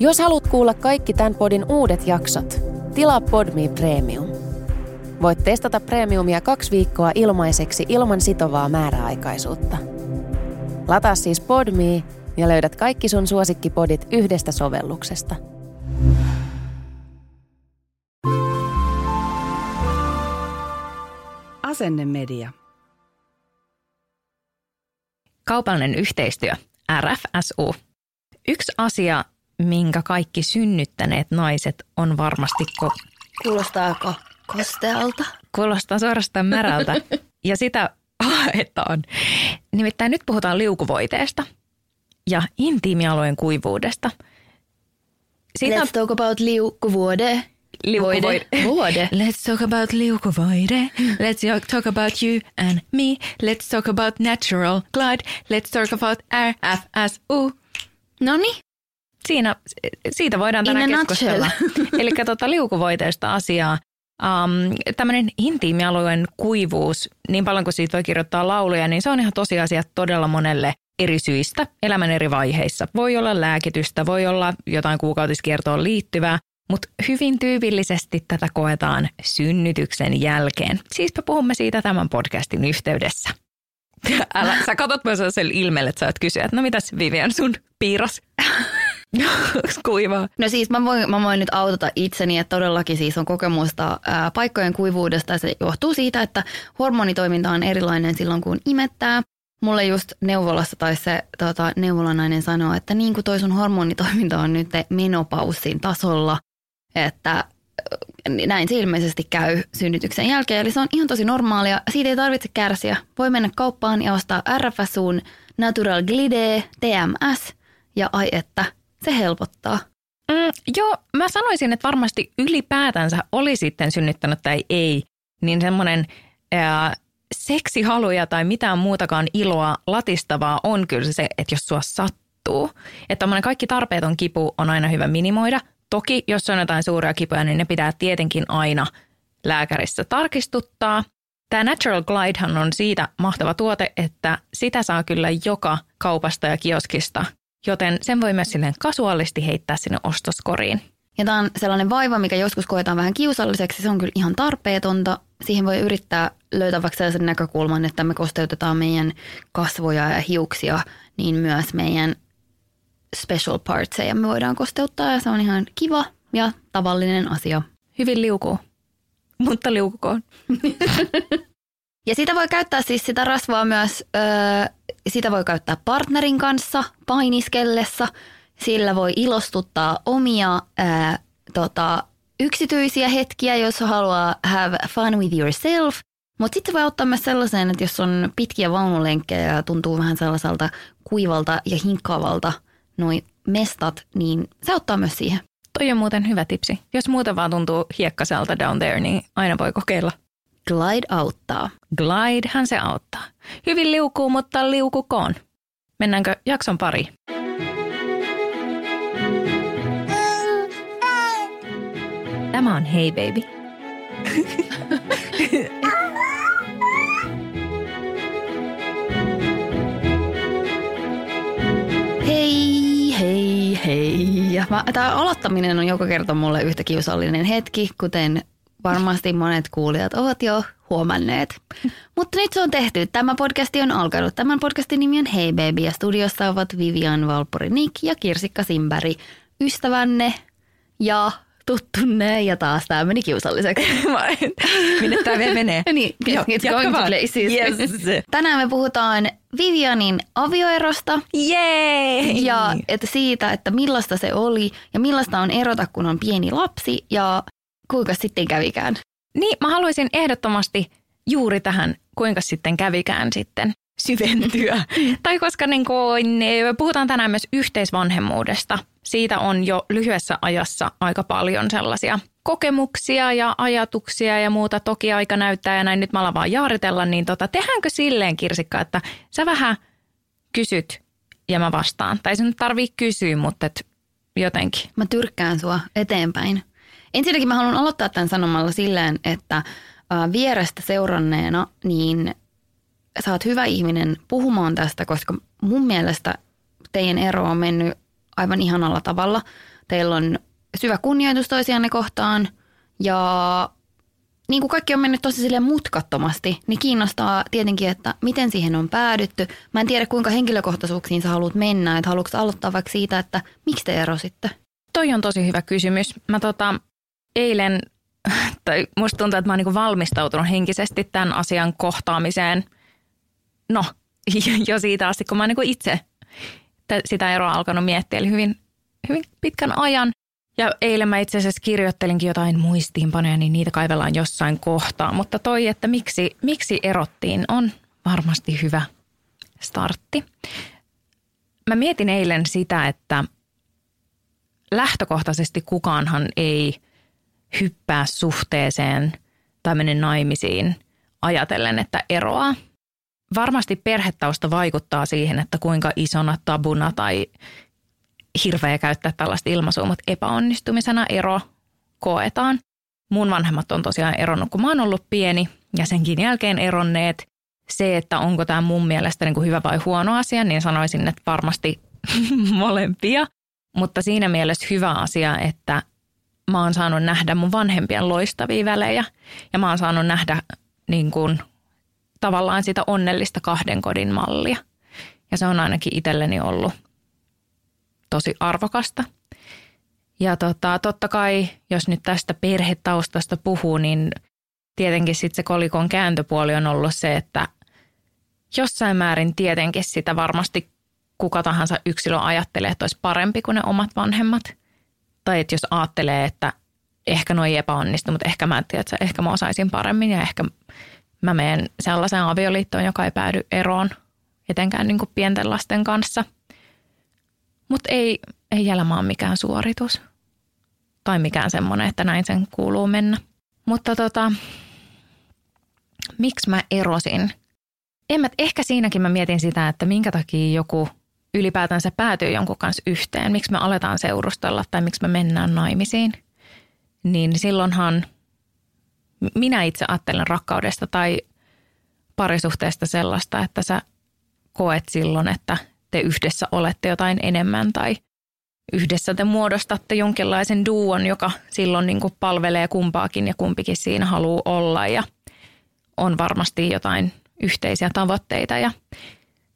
Jos haluat kuulla kaikki tämän podin uudet jaksot, tilaa Podme Premium. Voit testata Premiumia kaksi viikkoa ilmaiseksi ilman sitovaa määräaikaisuutta. Lataa siis Podme ja löydät kaikki sun suosikkipodit yhdestä sovelluksesta. Asennemedia. Kaupallinen yhteistyö, RFSU. Yksi asia, minkä kaikki synnyttäneet naiset on varmasti ko- Kuulostaako kostealta? kuulostaa suorastaan märältä. Ja sitä haetaan. Nimittäin nyt puhutaan liukuvoiteesta ja intiimialueen kuivuudesta. Siitä Let's talk about liukkuvuode. liukuvoide. Vuode. Let's talk about liukuvoide. Let's talk about you and me. Let's talk about natural glide. Let's talk about RFSU. No niin. Siinä, siitä voidaan tänään keskustella. Eli tota liukuvoiteista asiaa. Um, tämmöinen intiimialueen kuivuus, niin paljon kuin siitä voi kirjoittaa lauluja, niin se on ihan tosiasia todella monelle eri syistä elämän eri vaiheissa. Voi olla lääkitystä, voi olla jotain kuukautiskiertoon liittyvää, mutta hyvin tyypillisesti tätä koetaan synnytyksen jälkeen. Siispä puhumme siitä tämän podcastin yhteydessä. Älä, sä katsot myös sellaisella ilmeellä, että sä oot kysyä, että no mitäs Vivian sun piiras? Kuivaa? No siis mä voin, mä voin nyt autata itseni, että todellakin siis on kokemusta ää, paikkojen kuivuudesta se johtuu siitä, että hormonitoiminta on erilainen silloin kun imettää. Mulle just neuvolassa tai se tota, neuvolanainen sanoo, että niin kuin toi sun hormonitoiminta on nyt menopaussin tasolla, että äh, näin se ilmeisesti käy synnytyksen jälkeen. Eli se on ihan tosi normaalia. Siitä ei tarvitse kärsiä. Voi mennä kauppaan ja ostaa RFSUn Natural Glide TMS ja ai että, se helpottaa. Mm, joo, mä sanoisin, että varmasti ylipäätänsä oli sitten synnyttänyt tai ei, niin semmoinen ää, seksihaluja tai mitään muutakaan iloa latistavaa on kyllä se, että jos sua sattuu. Että kaikki tarpeeton kipu on aina hyvä minimoida. Toki, jos on jotain suuria kipuja, niin ne pitää tietenkin aina lääkärissä tarkistuttaa. Tämä Natural Glidehan on siitä mahtava tuote, että sitä saa kyllä joka kaupasta ja kioskista, joten sen voi myös silleen kasuaalisti heittää sinne ostoskoriin. Ja tämä on sellainen vaiva, mikä joskus koetaan vähän kiusalliseksi. Se on kyllä ihan tarpeetonta. Siihen voi yrittää löytää vaikka sellaisen näkökulman, että me kosteutetaan meidän kasvoja ja hiuksia, niin myös meidän special partseja me voidaan kosteuttaa. Ja se on ihan kiva ja tavallinen asia. Hyvin liukuu, mutta liukukoon. Ja sitä voi käyttää siis sitä rasvaa myös, öö, sitä voi käyttää partnerin kanssa painiskellessa. Sillä voi ilostuttaa omia öö, tota, yksityisiä hetkiä, jos haluaa have fun with yourself. Mutta sitten voi ottaa myös sellaisen, että jos on pitkiä vaunulenkkejä ja tuntuu vähän sellaiselta kuivalta ja hinkkaavalta noi mestat, niin se ottaa myös siihen. Toi on muuten hyvä tipsi. Jos muuten vaan tuntuu hiekkaselta down there, niin aina voi kokeilla. Glide auttaa. Glidehän se auttaa. Hyvin liukuu, mutta liukukoon. Mennäänkö jakson pari? Tämä on Hey Baby. Hei, hei, hei. Ja mä, tämä aloittaminen on joka kerta mulle yhtä kiusallinen hetki, kuten varmasti monet kuulijat ovat jo huomanneet. Mutta nyt se on tehty. Tämä podcasti on alkanut. Tämän podcastin nimi on Hei Baby ja studiossa ovat Vivian Valpuri Nick ja Kirsikka Simberg. Ystävänne ja tuttunne ja taas tämä meni kiusalliseksi. Minne tämä vielä menee? niin, Joo, it's going to places. Yes. Tänään me puhutaan Vivianin avioerosta Jee! ja että siitä, että millaista se oli ja millaista on erota, kun on pieni lapsi ja kuinka sitten kävikään. Niin, mä haluaisin ehdottomasti juuri tähän, kuinka sitten kävikään sitten syventyä. tai koska niin kuin, puhutaan tänään myös yhteisvanhemmuudesta. Siitä on jo lyhyessä ajassa aika paljon sellaisia kokemuksia ja ajatuksia ja muuta. Toki aika näyttää ja näin nyt mä alan vaan jaaritella, niin tota, tehdäänkö silleen Kirsikka, että sä vähän kysyt ja mä vastaan. Tai se nyt tarvii kysyä, mutta et jotenkin. Mä tyrkkään sua eteenpäin. Ensinnäkin mä haluan aloittaa tämän sanomalla silleen, että vierestä seuranneena, niin sä oot hyvä ihminen puhumaan tästä, koska mun mielestä teidän ero on mennyt aivan ihanalla tavalla. teillä on syvä kunnioitus toisianne kohtaan ja niin kuin kaikki on mennyt tosi sille mutkattomasti, niin kiinnostaa tietenkin, että miten siihen on päädytty. Mä en tiedä, kuinka henkilökohtaisuuksiin sä haluat mennä, että haluatko aloittaa vaikka siitä, että miksi te erositte? Toi on tosi hyvä kysymys. Mä tota, eilen, tai musta tuntuu, että mä oon niin valmistautunut henkisesti tämän asian kohtaamiseen. No, jo siitä asti, kun mä oon niin itse sitä eroa alkanut miettiä, eli hyvin, hyvin pitkän ajan. Ja eilen mä itse asiassa kirjoittelinkin jotain muistiinpanoja, niin niitä kaivellaan jossain kohtaa. Mutta toi, että miksi, miksi erottiin, on varmasti hyvä startti. Mä mietin eilen sitä, että lähtökohtaisesti kukaanhan ei hyppää suhteeseen tai mene naimisiin ajatellen, että eroaa. Varmasti perhetausta vaikuttaa siihen, että kuinka isona tabuna tai hirveä käyttää tällaista ilmaisua, mutta epäonnistumisena ero koetaan. Mun vanhemmat on tosiaan eronnut, kun mä oon ollut pieni ja senkin jälkeen eronneet. Se, että onko tämä mun mielestä niin kuin hyvä vai huono asia, niin sanoisin, että varmasti molempia. Mutta siinä mielessä hyvä asia, että mä oon saanut nähdä mun vanhempien loistavia välejä ja mä oon saanut nähdä niin kuin, tavallaan sitä onnellista kahden kodin mallia. Ja se on ainakin itselleni ollut tosi arvokasta. Ja tota, totta kai, jos nyt tästä perhetaustasta puhuu, niin tietenkin sitten se kolikon kääntöpuoli on ollut se, että jossain määrin tietenkin sitä varmasti kuka tahansa yksilö ajattelee, että olisi parempi kuin ne omat vanhemmat. Tai että jos ajattelee, että ehkä noi epäonnistu, mutta ehkä mä, että ehkä mä osaisin paremmin ja ehkä mä menen sellaiseen avioliittoon, joka ei päädy eroon etenkään niin kuin pienten lasten kanssa – mutta ei, ei elämä ole mikään suoritus. Tai mikään semmoinen, että näin sen kuuluu mennä. Mutta tota, miksi mä erosin? En mä, ehkä siinäkin mä mietin sitä, että minkä takia joku ylipäätänsä päätyy jonkun kanssa yhteen. Miksi me aletaan seurustella tai miksi me mennään naimisiin. Niin silloinhan minä itse ajattelen rakkaudesta tai parisuhteesta sellaista, että sä koet silloin, että te yhdessä olette jotain enemmän tai yhdessä te muodostatte jonkinlaisen duon, joka silloin niin kuin palvelee kumpaakin ja kumpikin siinä haluaa olla ja on varmasti jotain yhteisiä tavoitteita. Ja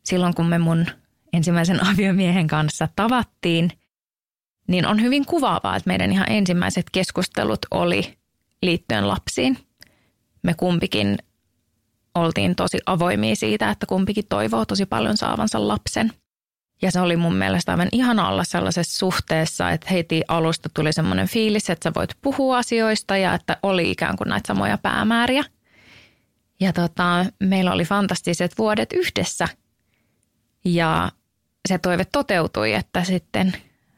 silloin kun me mun ensimmäisen aviomiehen kanssa tavattiin, niin on hyvin kuvaavaa, että meidän ihan ensimmäiset keskustelut oli liittyen lapsiin. Me kumpikin oltiin tosi avoimia siitä, että kumpikin toivoo tosi paljon saavansa lapsen. Ja se oli mun mielestä aivan ihana olla sellaisessa suhteessa, että heti alusta tuli semmoinen fiilis, että sä voit puhua asioista ja että oli ikään kuin näitä samoja päämääriä. Ja tota, meillä oli fantastiset vuodet yhdessä ja se toive toteutui, että sitten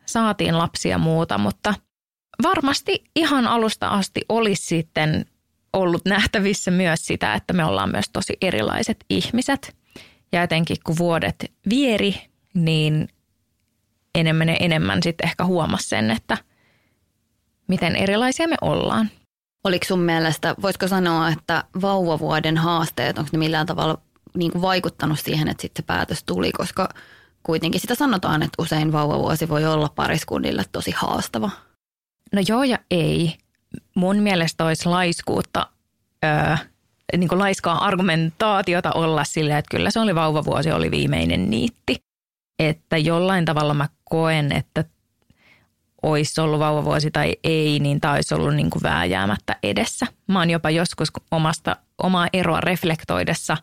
saatiin lapsia muuta, mutta varmasti ihan alusta asti olisi sitten ollut nähtävissä myös sitä, että me ollaan myös tosi erilaiset ihmiset. Ja etenkin kun vuodet vieri, niin enemmän ja enemmän sitten ehkä huomasi sen, että miten erilaisia me ollaan. Oliko sun mielestä, voisiko sanoa, että vauvavuoden haasteet, onko ne millään tavalla niin kuin vaikuttanut siihen, että sitten se päätös tuli, koska kuitenkin sitä sanotaan, että usein vauvavuosi voi olla pariskunnille tosi haastava. No joo ja ei. Mun mielestä olisi laiskuutta, öö, niin kuin laiskaa argumentaatiota olla silleen, että kyllä se oli vauvavuosi, oli viimeinen niitti että jollain tavalla mä koen, että olisi ollut vauvavuosi tai ei, niin tämä olisi ollut niin kuin vääjäämättä edessä. Mä oon jopa joskus omasta, omaa eroa reflektoidessa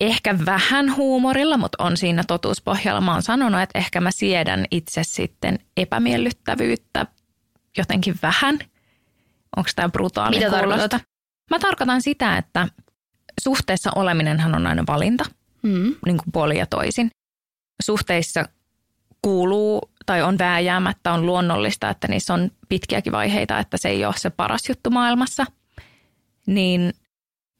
ehkä vähän huumorilla, mutta on siinä totuuspohjalla. Mä oon sanonut, että ehkä mä siedän itse sitten epämiellyttävyyttä jotenkin vähän. Onko tämä brutaali Mitä tarkoitat? Mä tarkoitan sitä, että suhteessa oleminenhan on aina valinta, mm. niin kuin puoli ja toisin suhteissa kuuluu tai on vääjäämättä, on luonnollista, että niissä on pitkiäkin vaiheita, että se ei ole se paras juttu maailmassa, niin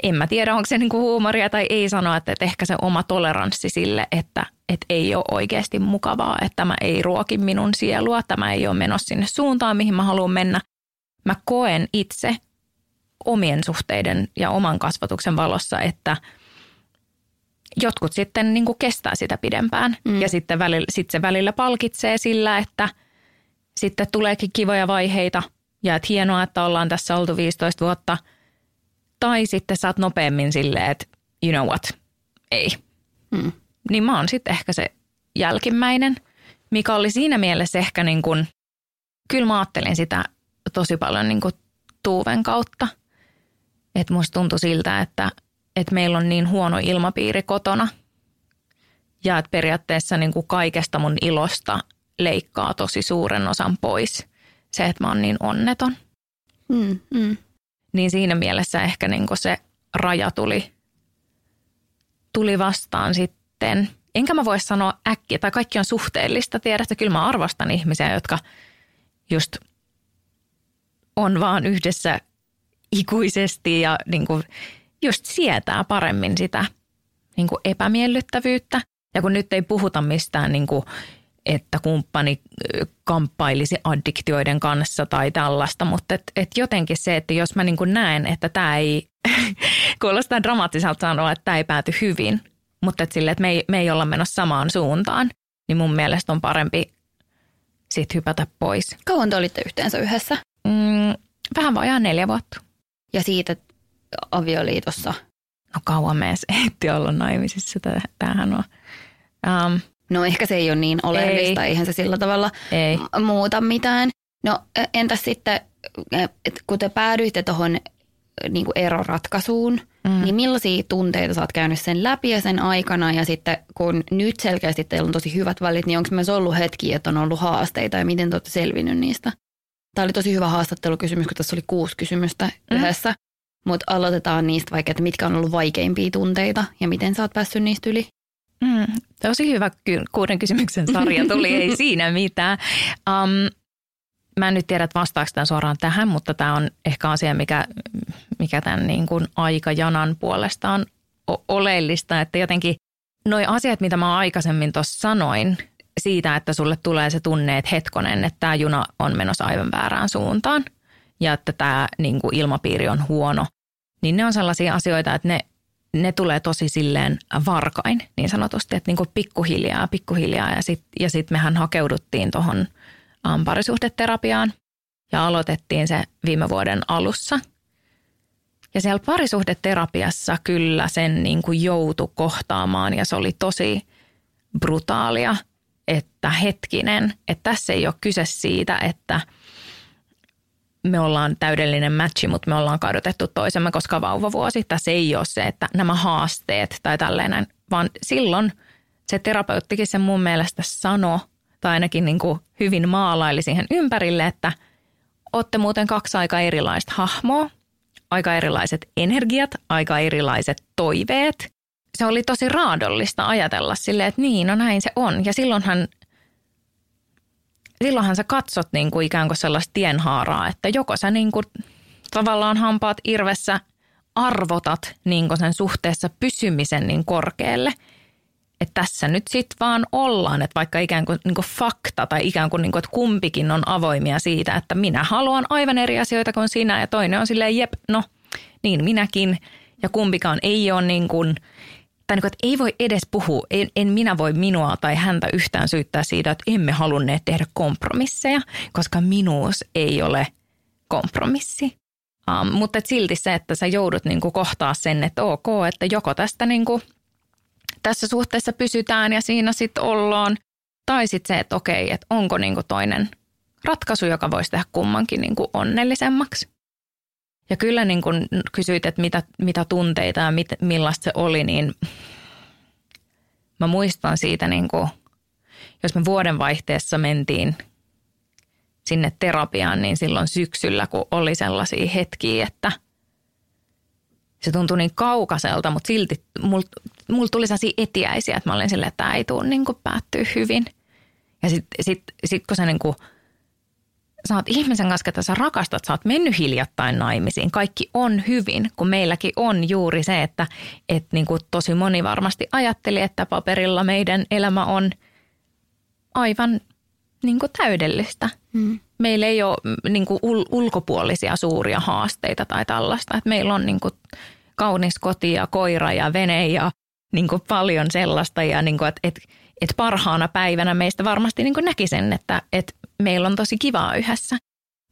en mä tiedä, onko se niinku huumoria tai ei sanoa, että, ehkä se oma toleranssi sille, että, että ei ole oikeasti mukavaa, että tämä ei ruoki minun sielua, tämä ei ole menossa sinne suuntaan, mihin mä haluan mennä. Mä koen itse omien suhteiden ja oman kasvatuksen valossa, että – jotkut sitten niin kuin kestää sitä pidempään mm. ja sitten välillä, sit se välillä palkitsee sillä, että sitten tuleekin kivoja vaiheita ja että hienoa, että ollaan tässä oltu 15 vuotta. Tai sitten saat nopeammin silleen, että you know what, ei. Hmm. Niin mä oon sitten ehkä se jälkimmäinen, mikä oli siinä mielessä ehkä niin kuin, kyllä mä ajattelin sitä tosi paljon niin kuin Tuuven kautta. Että musta tuntui siltä, että, että meillä on niin huono ilmapiiri kotona ja että periaatteessa niin kuin kaikesta mun ilosta leikkaa tosi suuren osan pois se, että mä oon niin onneton. Mm, mm. Niin siinä mielessä ehkä niin se raja tuli, tuli vastaan sitten. Enkä mä voi sanoa äkkiä, tai kaikki on suhteellista. Tiedätkö, kyllä mä arvostan ihmisiä, jotka just on vaan yhdessä ikuisesti ja niin kuin just sietää paremmin sitä niin kuin epämiellyttävyyttä. Ja kun nyt ei puhuta mistään niin kuin että kumppani kamppailisi addiktioiden kanssa tai tällaista, mutta et, et jotenkin se, että jos mä niin näen, että tämä ei, kuulostaa dramaattiselta sanoa, että tämä ei pääty hyvin, mutta et sille, että me ei, me ei olla menossa samaan suuntaan, niin mun mielestä on parempi sit hypätä pois. Kauan te olitte yhteensä yhdessä? Mm, vähän vajaa neljä vuotta. Ja siitä avioliitossa? No kauan me edes olla naimisissa, tämähän on. Um, No ehkä se ei ole niin oleellista, ei. eihän se sillä tavalla ei. muuta mitään. No e, entäs sitten, e, kun te päädyitte tuohon niin eroratkaisuun, mm. niin millaisia tunteita sä oot käynyt sen läpi ja sen aikana ja sitten kun nyt selkeästi teillä on tosi hyvät välit, niin onko myös ollut hetki, että on ollut haasteita ja miten te olette selvinnyt niistä? Tämä oli tosi hyvä haastattelukysymys, kun tässä oli kuusi kysymystä mm. yhdessä, mutta aloitetaan niistä vaikka, että mitkä on ollut vaikeimpia tunteita ja miten sä oot päässyt niistä yli? Mm, tosi hyvä kuuden kysymyksen sarja tuli, ei siinä mitään. Um, mä en nyt tiedä, että vastaako tämän suoraan tähän, mutta tämä on ehkä asia, mikä, mikä tämän niin kuin aikajanan puolesta on oleellista, että jotenkin noi asiat, mitä mä aikaisemmin tuossa sanoin, siitä, että sulle tulee se tunne, että hetkonen, että tämä juna on menossa aivan väärään suuntaan ja että tämä niin kuin ilmapiiri on huono, niin ne on sellaisia asioita, että ne ne tulee tosi silleen varkain niin sanotusti, että niin kuin pikkuhiljaa, pikkuhiljaa ja sitten ja sit mehän hakeuduttiin tuohon um, parisuhdeterapiaan ja aloitettiin se viime vuoden alussa. Ja siellä parisuhdeterapiassa kyllä sen niin kuin joutui kohtaamaan ja se oli tosi brutaalia, että hetkinen, että tässä ei ole kyse siitä, että – me ollaan täydellinen matchi, mutta me ollaan kadotettu toisemme, koska vauvavuosi. Tässä ei ole se, että nämä haasteet tai tällainen, vaan silloin se terapeuttikin sen mun mielestä sano, tai ainakin niin kuin hyvin maalaili siihen ympärille, että olette muuten kaksi aika erilaista hahmoa, aika erilaiset energiat, aika erilaiset toiveet. Se oli tosi raadollista ajatella silleen, että niin, no näin se on. Ja silloinhan silloinhan sä katsot niin kuin ikään kuin sellaista tienhaaraa, että joko sä niin kuin tavallaan hampaat irvessä arvotat niin kuin sen suhteessa pysymisen niin korkealle, että tässä nyt sitten vaan ollaan, että vaikka ikään kuin, niin kuin fakta tai ikään kuin, niin kuin, että kumpikin on avoimia siitä, että minä haluan aivan eri asioita kuin sinä ja toinen on silleen, jep, no niin minäkin. Ja kumpikaan ei ole niin kuin – tai niin kuin, että ei voi edes puhua, en, en minä voi minua tai häntä yhtään syyttää siitä, että emme halunneet tehdä kompromisseja, koska minuus ei ole kompromissi. Um, mutta et silti se, että sä joudut niin kuin kohtaa sen, että ok, että joko tästä niin kuin, tässä suhteessa pysytään ja siinä sitten ollaan, tai sitten se, että okei, että onko niin kuin toinen ratkaisu, joka voisi tehdä kummankin niin kuin onnellisemmaksi. Ja kyllä niin kun kysyit, että mitä, mitä tunteita ja mit, millaista se oli, niin mä muistan siitä, niin kuin, jos me vuodenvaihteessa mentiin sinne terapiaan, niin silloin syksyllä, kun oli sellaisia hetkiä, että se tuntui niin kaukaiselta, mutta silti mulla mul tuli sellaisia etiäisiä, että mä olin silleen, että tämä ei tule niin päättyä hyvin. Ja sitten sit, sit, kun se niin kuin – sä oot ihmisen kanssa, että sä rakastat, sä oot mennyt hiljattain naimisiin, kaikki on hyvin, kun meilläkin on juuri se, että et niin kuin tosi moni varmasti ajatteli, että paperilla meidän elämä on aivan niin kuin täydellistä. Hmm. Meillä ei ole mm, niin kuin ul- ulkopuolisia suuria haasteita tai tällaista, että meillä on niin kuin kaunis koti ja koira ja vene ja niin kuin paljon sellaista ja niin kuin, että, että että parhaana päivänä meistä varmasti niin näki sen, että, että meillä on tosi kivaa yhdessä.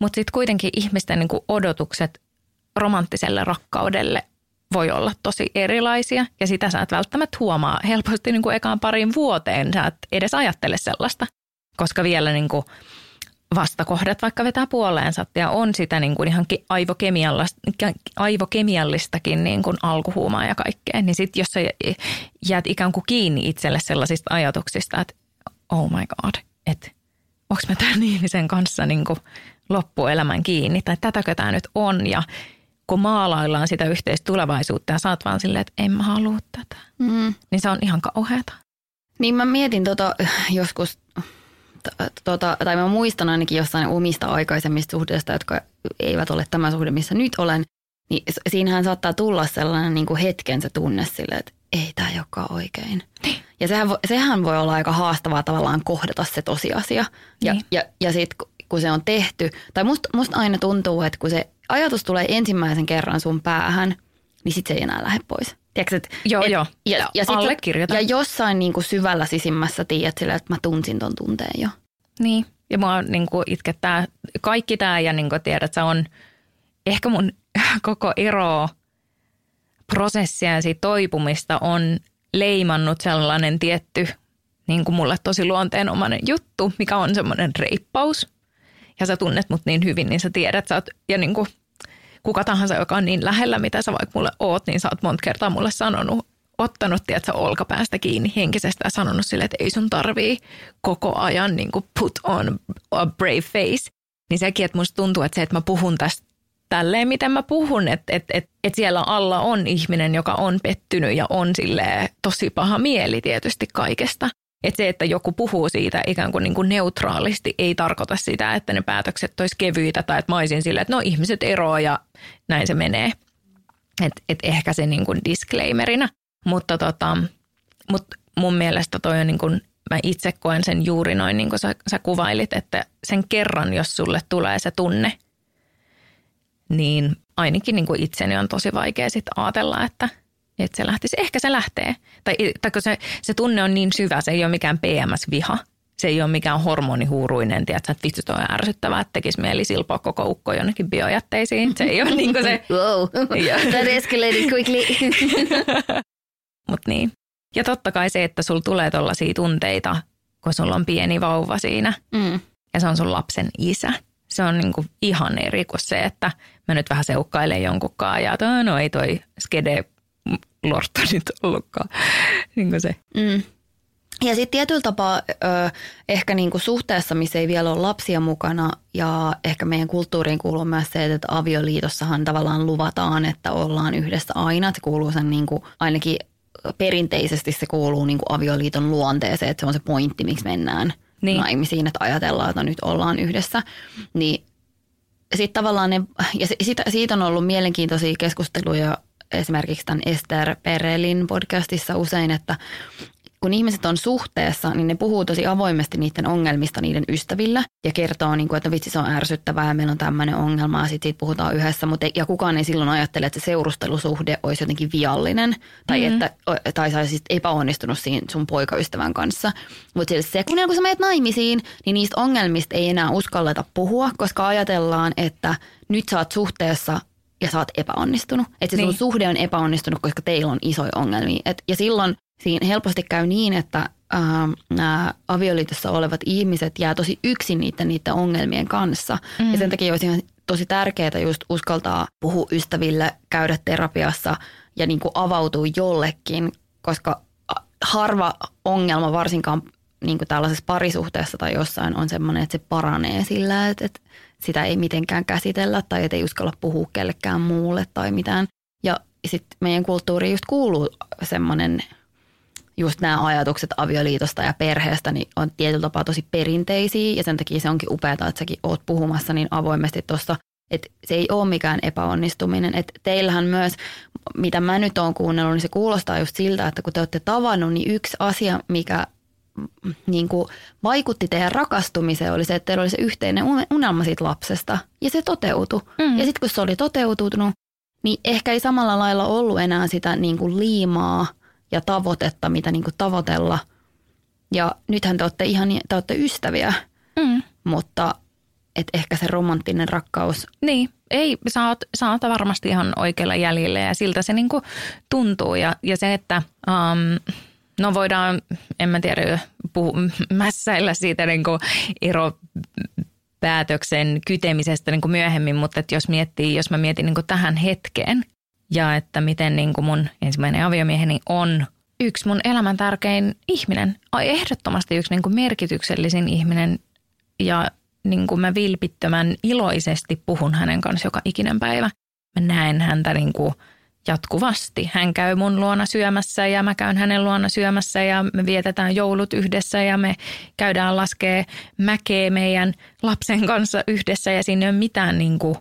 Mutta sitten kuitenkin ihmisten niin odotukset romanttiselle rakkaudelle voi olla tosi erilaisia ja sitä sä et välttämättä huomaa helposti niin kuin ekaan parin vuoteen. Sä et edes ajattele sellaista, koska vielä niin kuin vastakohdat vaikka vetää puoleensa ja on sitä niin kuin ihan aivokemiallistakin niin kuin alkuhuumaa ja kaikkea. Niin sitten jos sä jäät ikään kuin kiinni itselle sellaisista ajatuksista, että oh my god, että onko mä tämän ihmisen kanssa niin kuin loppuelämän kiinni tai tätäkö tämä nyt on ja kun maalaillaan sitä yhteistä tulevaisuutta ja saat vaan silleen, että en mä halua tätä, mm. niin se on ihan kauheata. Niin mä mietin tota joskus, tota, tai mä muistan ainakin jossain omista aikaisemmista suhteista, jotka eivät ole tämä suhde, missä nyt olen, niin siinähän saattaa tulla sellainen niin kuin hetken se tunne sille, että ei tämä olekaan oikein. Niin. Ja sehän, sehän voi olla aika haastavaa tavallaan kohdata se tosiasia. Ja, niin. ja, ja sitten kun se on tehty, tai musta must aina tuntuu, että kun se ajatus tulee ensimmäisen kerran sun päähän, niin sit se ei enää lähde pois. Tiedätkö, et, joo, et, joo. Ja, ja, sit, ja jossain niin kuin syvällä sisimmässä tiedät sille, että mä tunsin ton tunteen jo. Niin, ja mua niin kuin itkettää kaikki tämä ja niin kuin tiedät, että se on ehkä mun koko ero prosessia ja siitä toipumista on leimannut sellainen tietty niin kuin mulle tosi luonteenomainen juttu, mikä on semmoinen reippaus ja sä tunnet mut niin hyvin, niin sä tiedät, sä oot, ja niin kuin kuka tahansa, joka on niin lähellä, mitä sä vaikka mulle oot, niin sä oot monta kertaa mulle sanonut, ottanut, tiedätkö, olkapäästä kiinni henkisestä ja sanonut sille, että ei sun tarvii koko ajan niin kuin put on a brave face. Niin sekin, että musta tuntuu, että se, että mä puhun tästä tälleen, miten mä puhun, että, että, että, että siellä alla on ihminen, joka on pettynyt ja on sille tosi paha mieli tietysti kaikesta. Että se, että joku puhuu siitä ikään kuin, niin kuin neutraalisti, ei tarkoita sitä, että ne päätökset olisi kevyitä tai että mä olisin silleen, että no ihmiset eroaa ja näin se menee. Että et ehkä se niin kuin disclaimerina. Mutta tota, mut mun mielestä toi on niin kuin, mä itse koen sen juuri noin niin kuin sä, sä kuvailit, että sen kerran, jos sulle tulee se tunne, niin ainakin niin kuin itseni on tosi vaikea sitten ajatella, että – että se lähtisi. Ehkä se lähtee. Tai, tai kun se, se tunne on niin syvä, se ei ole mikään PMS-viha. Se ei ole mikään hormonihuuruinen, tiedätkö, että vitsi toi on ärsyttävää, että tekisi mieli silpoa koko ukko jonnekin biojätteisiin. Se ei ole niin kuin se... Wow, that escalated quickly. Mutta niin. Ja totta kai se, että sulla tulee tollaisia tunteita, kun sulla on pieni vauva siinä. Mm. Ja se on sun lapsen isä. Se on niinku ihan eri kuin se, että mä nyt vähän seukkailen jonkunkaan ja no ei toi skede lortta nyt ollutkaan. niin se. Mm. Ja sitten tietyllä tapaa ö, ehkä niinku suhteessa, missä ei vielä ole lapsia mukana ja ehkä meidän kulttuuriin kuuluu myös se, että avioliitossahan tavallaan luvataan, että ollaan yhdessä aina. Se kuuluu sen niinku, ainakin perinteisesti se kuuluu niinku avioliiton luonteeseen, että se on se pointti, miksi mennään niin. naimisiin, että ajatellaan, että nyt ollaan yhdessä. Niin sitten tavallaan ne, ja siitä, siitä on ollut mielenkiintoisia keskusteluja esimerkiksi tämän Esther Perelin podcastissa usein, että kun ihmiset on suhteessa, niin ne puhuu tosi avoimesti niiden ongelmista niiden ystävillä ja kertoo, niin kuin, että vitsi se on ärsyttävää ja meillä on tämmöinen ongelma ja sitten siitä puhutaan yhdessä, mutta ja kukaan ei silloin ajattele, että se seurustelusuhde olisi jotenkin viallinen tai, mm-hmm. että, tai sä olisit epäonnistunut siinä sun poikaystävän kanssa. Mutta se, kun, kun sä menet naimisiin, niin niistä ongelmista ei enää uskalleta puhua, koska ajatellaan, että nyt sä oot suhteessa ja sä oot epäonnistunut. Että se niin. sun suhde on epäonnistunut, koska teillä on isoja ongelmia. Et, ja silloin siinä helposti käy niin, että ähm, nämä avioliitossa olevat ihmiset jää tosi yksin niiden, niiden ongelmien kanssa. Mm. Ja sen takia olisi ihan tosi tärkeää just uskaltaa puhua ystäville, käydä terapiassa ja niin kuin avautua jollekin, koska harva ongelma varsinkaan niin kuin tällaisessa parisuhteessa tai jossain on semmoinen, että se paranee sillä, että, että sitä ei mitenkään käsitellä tai ei uskalla puhua kellekään muulle tai mitään. Ja sitten meidän kulttuuriin just kuuluu semmoinen, just nämä ajatukset avioliitosta ja perheestä niin on tietyllä tapaa tosi perinteisiä ja sen takia se onkin upeaa, että säkin oot puhumassa niin avoimesti tuossa, että se ei ole mikään epäonnistuminen. Että teillähän myös, mitä mä nyt oon kuunnellut, niin se kuulostaa just siltä, että kun te olette tavannut, niin yksi asia, mikä niin kuin vaikutti teidän rakastumiseen oli se, että teillä oli se yhteinen unelma siitä lapsesta ja se toteutui. Mm. Ja sitten kun se oli toteutunut, niin ehkä ei samalla lailla ollut enää sitä niin kuin liimaa ja tavoitetta, mitä niin kuin tavoitella Ja nythän te olette ihan, te olette ystäviä, Mm. mutta et ehkä se romanttinen rakkaus, Niin, ei, sä oot, sä oot varmasti ihan oikealla jäljellä ja siltä se niinku tuntuu. Ja, ja se, että um, no voidaan, en mä tiedä, puhu, mässäillä siitä niinku eropäätöksen kytemisestä niinku myöhemmin, mutta että jos miettii, jos mä mietin niinku tähän hetkeen ja että miten niinku mun ensimmäinen aviomieheni on yksi mun elämän tärkein ihminen, ehdottomasti yksi niinku merkityksellisin ihminen ja niin kuin mä vilpittömän iloisesti puhun hänen kanssa joka ikinen päivä. Mä näen häntä niin kuin jatkuvasti. Hän käy mun luona syömässä ja mä käyn hänen luona syömässä ja me vietetään joulut yhdessä ja me käydään laskee mäkeä meidän lapsen kanssa yhdessä ja siinä ei ole mitään niin kuin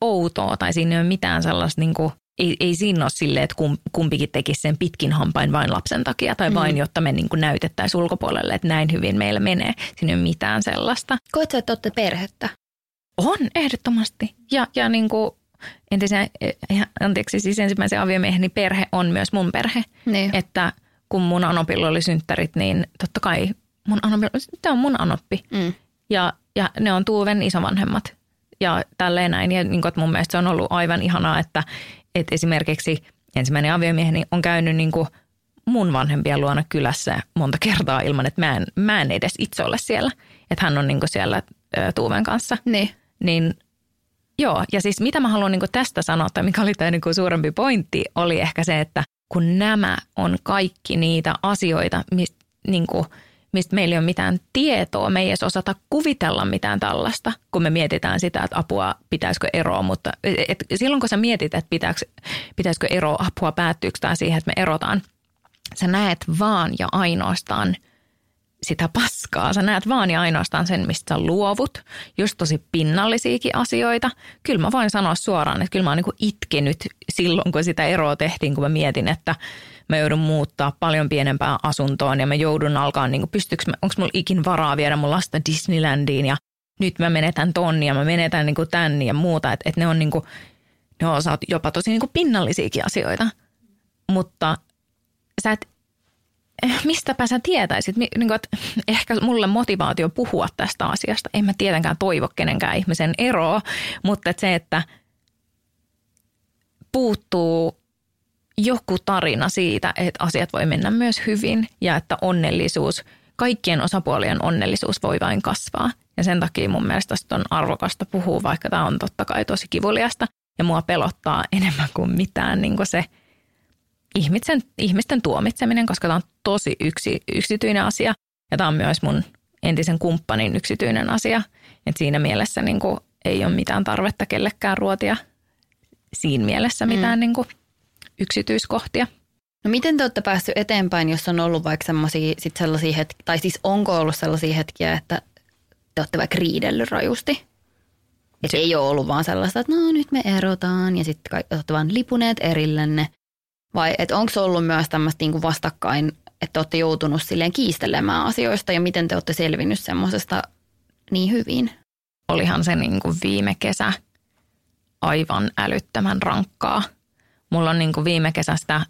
outoa tai siinä ei ole mitään sellaista niin kuin ei, ei siinä ole silleen, että kumpikin tekisi sen pitkin hampain vain lapsen takia tai vain, mm. jotta me niin näytettäisiin ulkopuolelle, että näin hyvin meillä menee. Siinä ei ole mitään sellaista. koet sä, että olette perhettä? On, ehdottomasti. Ja, ja niin kuin entisen, anteeksi, siis ensimmäisen aviomieheni perhe on myös mun perhe. Niin. Että kun mun anopilla oli synttärit, niin totta kai mun anopilla, tämä on mun anoppi. Mm. Ja, ja ne on Tuuven isovanhemmat ja tälleen näin. Ja niin kuin, että mun mielestä se on ollut aivan ihanaa, että, että esimerkiksi ensimmäinen aviomieheni on käynyt niin kuin mun vanhempien luona kylässä monta kertaa ilman, että mä en, mä en edes itse ole siellä. Että hän on niin kuin siellä ä, Tuuven kanssa. Niin. Niin joo, ja siis mitä mä haluan niin tästä sanoa, tai mikä oli tämä niin suurempi pointti, oli ehkä se, että kun nämä on kaikki niitä asioita, mistä niin kuin – mistä meillä ei ole mitään tietoa, me ei edes osata kuvitella mitään tällaista, kun me mietitään sitä, että apua pitäisikö eroa, mutta et silloin kun sä mietit, että pitäisikö, pitäisikö eroa, apua päättyykö tämä siihen, että me erotaan, sä näet vaan ja ainoastaan sitä paskaa. Sä näet vaan ja ainoastaan sen, mistä sä luovut, just tosi pinnallisiakin asioita. Kyllä mä voin sanoa suoraan, että kyllä mä oon niin itkenyt silloin, kun sitä eroa tehtiin, kun mä mietin, että – mä joudun muuttaa paljon pienempään asuntoon ja mä joudun alkaa, niin onko mulla ikin varaa viedä mun lasta Disneylandiin ja nyt mä menetän tonni ja mä menetän niin tän ja muuta. Että et ne on, niin kuin, ne on jopa tosi niin pinnallisiakin asioita. Mutta sä et, mistäpä sä tietäisit, niin kuin, että ehkä mulle motivaatio puhua tästä asiasta, en mä tietenkään toivo kenenkään ihmisen eroa, mutta että se, että puuttuu joku tarina siitä, että asiat voi mennä myös hyvin ja että onnellisuus, kaikkien osapuolien onnellisuus voi vain kasvaa. Ja sen takia mun mielestä on arvokasta puhua, vaikka tämä on totta kai tosi kivuliasta. Ja mua pelottaa enemmän kuin mitään niin kuin se ihmisten, ihmisten tuomitseminen, koska tämä on tosi yksi, yksityinen asia ja tämä on myös mun entisen kumppanin yksityinen asia. Et siinä mielessä niin kuin ei ole mitään tarvetta kellekään ruotia siinä mielessä mitään mm. niin kuin yksityiskohtia. No miten te olette päässyt eteenpäin, jos on ollut vaikka sellaisia, sit sellaisia hetkiä, tai siis onko ollut sellaisia hetkiä, että te olette vaikka riidellyt rajusti? Että ei ole ollut vaan sellaista, että no nyt me erotaan ja sitten olette vaan lipuneet erillenne. Vai että onko ollut myös tämmöistä niinku vastakkain, että olette joutunut silleen kiistelemään asioista ja miten te olette selvinnyt semmoisesta niin hyvin? Olihan se niinku viime kesä aivan älyttömän rankkaa mulla on niin kuin viime kesästä,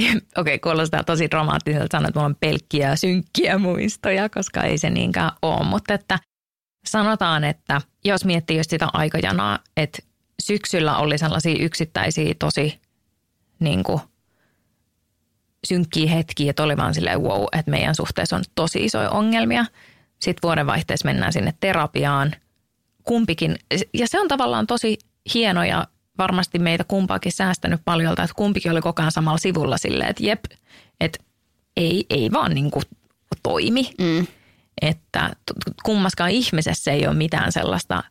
okei okay, kuulostaa tosi dramaattiselta sanoa, että mulla on pelkkiä synkkiä muistoja, koska ei se niinkään ole, mutta että sanotaan, että jos miettii just sitä aikajanaa, että syksyllä oli sellaisia yksittäisiä tosi niin kuin synkkiä hetkiä, että oli vaan silleen wow, että meidän suhteessa on tosi isoja ongelmia. Sitten vuodenvaihteessa mennään sinne terapiaan. Kumpikin, ja se on tavallaan tosi hieno ja varmasti meitä kumpaakin säästänyt paljon, että kumpikin oli koko ajan samalla sivulla silleen, että jep, että ei, ei vaan niin kuin toimi. Mm. Että kummaskaan ihmisessä ei ole mitään sellaista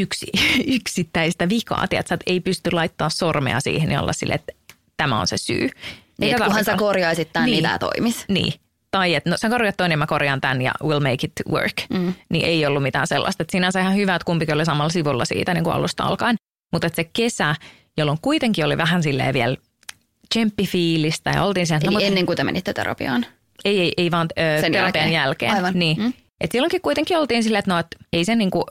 yksi, yksittäistä vikaa, tiedätkö, että ei pysty laittaa sormea siihen ja olla silleen, että tämä on se syy. Niin, että kunhan sä korjaisit tämän, niin, niin tämä toimisi. Niin, tai että no sä korjaat toinen ja mä korjaan tämän ja we'll make it work. Mm. Niin ei ollut mitään sellaista. Että sinänsä ihan hyvä, että kumpikin oli samalla sivulla siitä niin kuin alusta alkaen. Mutta se kesä, jolloin kuitenkin oli vähän silleen vielä tsemppifiilistä ja oltiin sen. Eli no, ennen kuin te menitte terapiaan? Ei, ei, ei vaan ö, Sen terapian jälkeen. jälkeen. Aivan. Niin. Mm. Et silloinkin kuitenkin oltiin silleen, että no, et ei se niinku,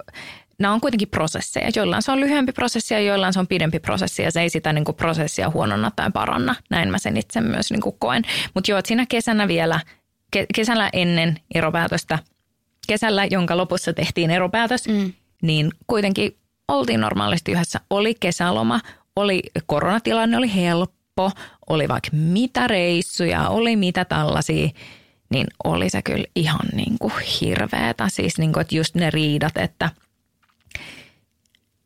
nämä on kuitenkin prosesseja. Joillain se on lyhyempi prosessi ja joillain se on pidempi prosessi ja se ei sitä niinku prosessia huononna tai paranna. Näin mä sen itse myös niinku koen. Mutta joo, siinä kesänä vielä kesällä ennen eropäätöstä, kesällä, jonka lopussa tehtiin eropäätös, mm. niin kuitenkin oltiin normaalisti yhdessä. Oli kesäloma, oli koronatilanne oli helppo, oli vaikka mitä reissuja, oli mitä tällaisia, niin oli se kyllä ihan niin kuin hirveetä. Siis niin kuin, että just ne riidat, että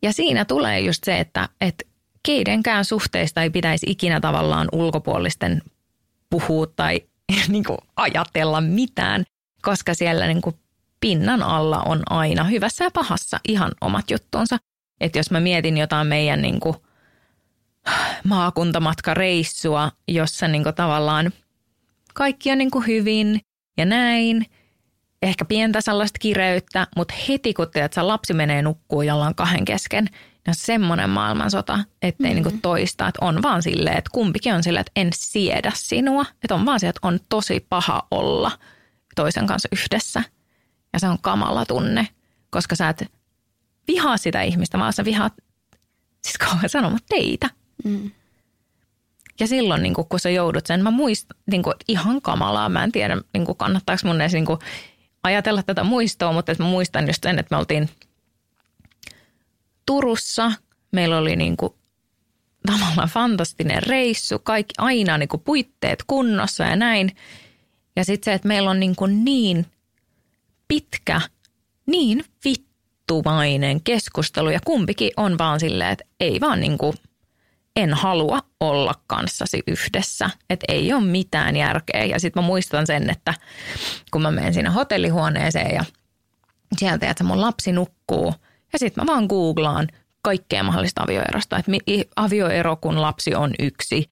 ja siinä tulee just se, että, että keidenkään suhteista ei pitäisi ikinä tavallaan ulkopuolisten puhua tai niin kuin ajatella mitään, koska siellä niin kuin pinnan alla on aina hyvässä ja pahassa ihan omat juttunsa. Että jos mä mietin jotain meidän niin kuin maakuntamatkareissua, jossa niin kuin tavallaan kaikki on niin kuin hyvin ja näin, ehkä pientä sellaista kireyttä, mutta heti kun teet, että lapsi menee nukkuu jollain kahden kesken, niin on semmoinen maailmansota, ettei mm-hmm. niinku toista, että on vaan silleen, että kumpikin on silleen, että en siedä sinua, että on vaan se, että on tosi paha olla toisen kanssa yhdessä ja se on kamala tunne, koska sä et vihaa sitä ihmistä, vaan sä vihaat, siis kauan sanomaan teitä. Mm. Ja silloin, niin kun sä joudut sen, mä muistan, niin ihan kamalaa, mä en tiedä, niin kannattaako mun edes niin kuin, ajatella tätä muistoa, mutta mä muistan just sen, että me oltiin Turussa. Meillä oli niin kuin tavallaan fantastinen reissu, kaikki aina niin kuin puitteet kunnossa ja näin. Ja sitten se, että meillä on niin, kuin niin pitkä, niin vittumainen keskustelu ja kumpikin on vaan silleen, että ei vaan niin kuin – en halua olla kanssasi yhdessä, että ei ole mitään järkeä. Ja sitten mä muistan sen, että kun mä menen siinä hotellihuoneeseen ja sieltä, että mun lapsi nukkuu, ja sitten mä vaan googlaan kaikkea mahdollista avioerosta, että avioero kun lapsi on yksi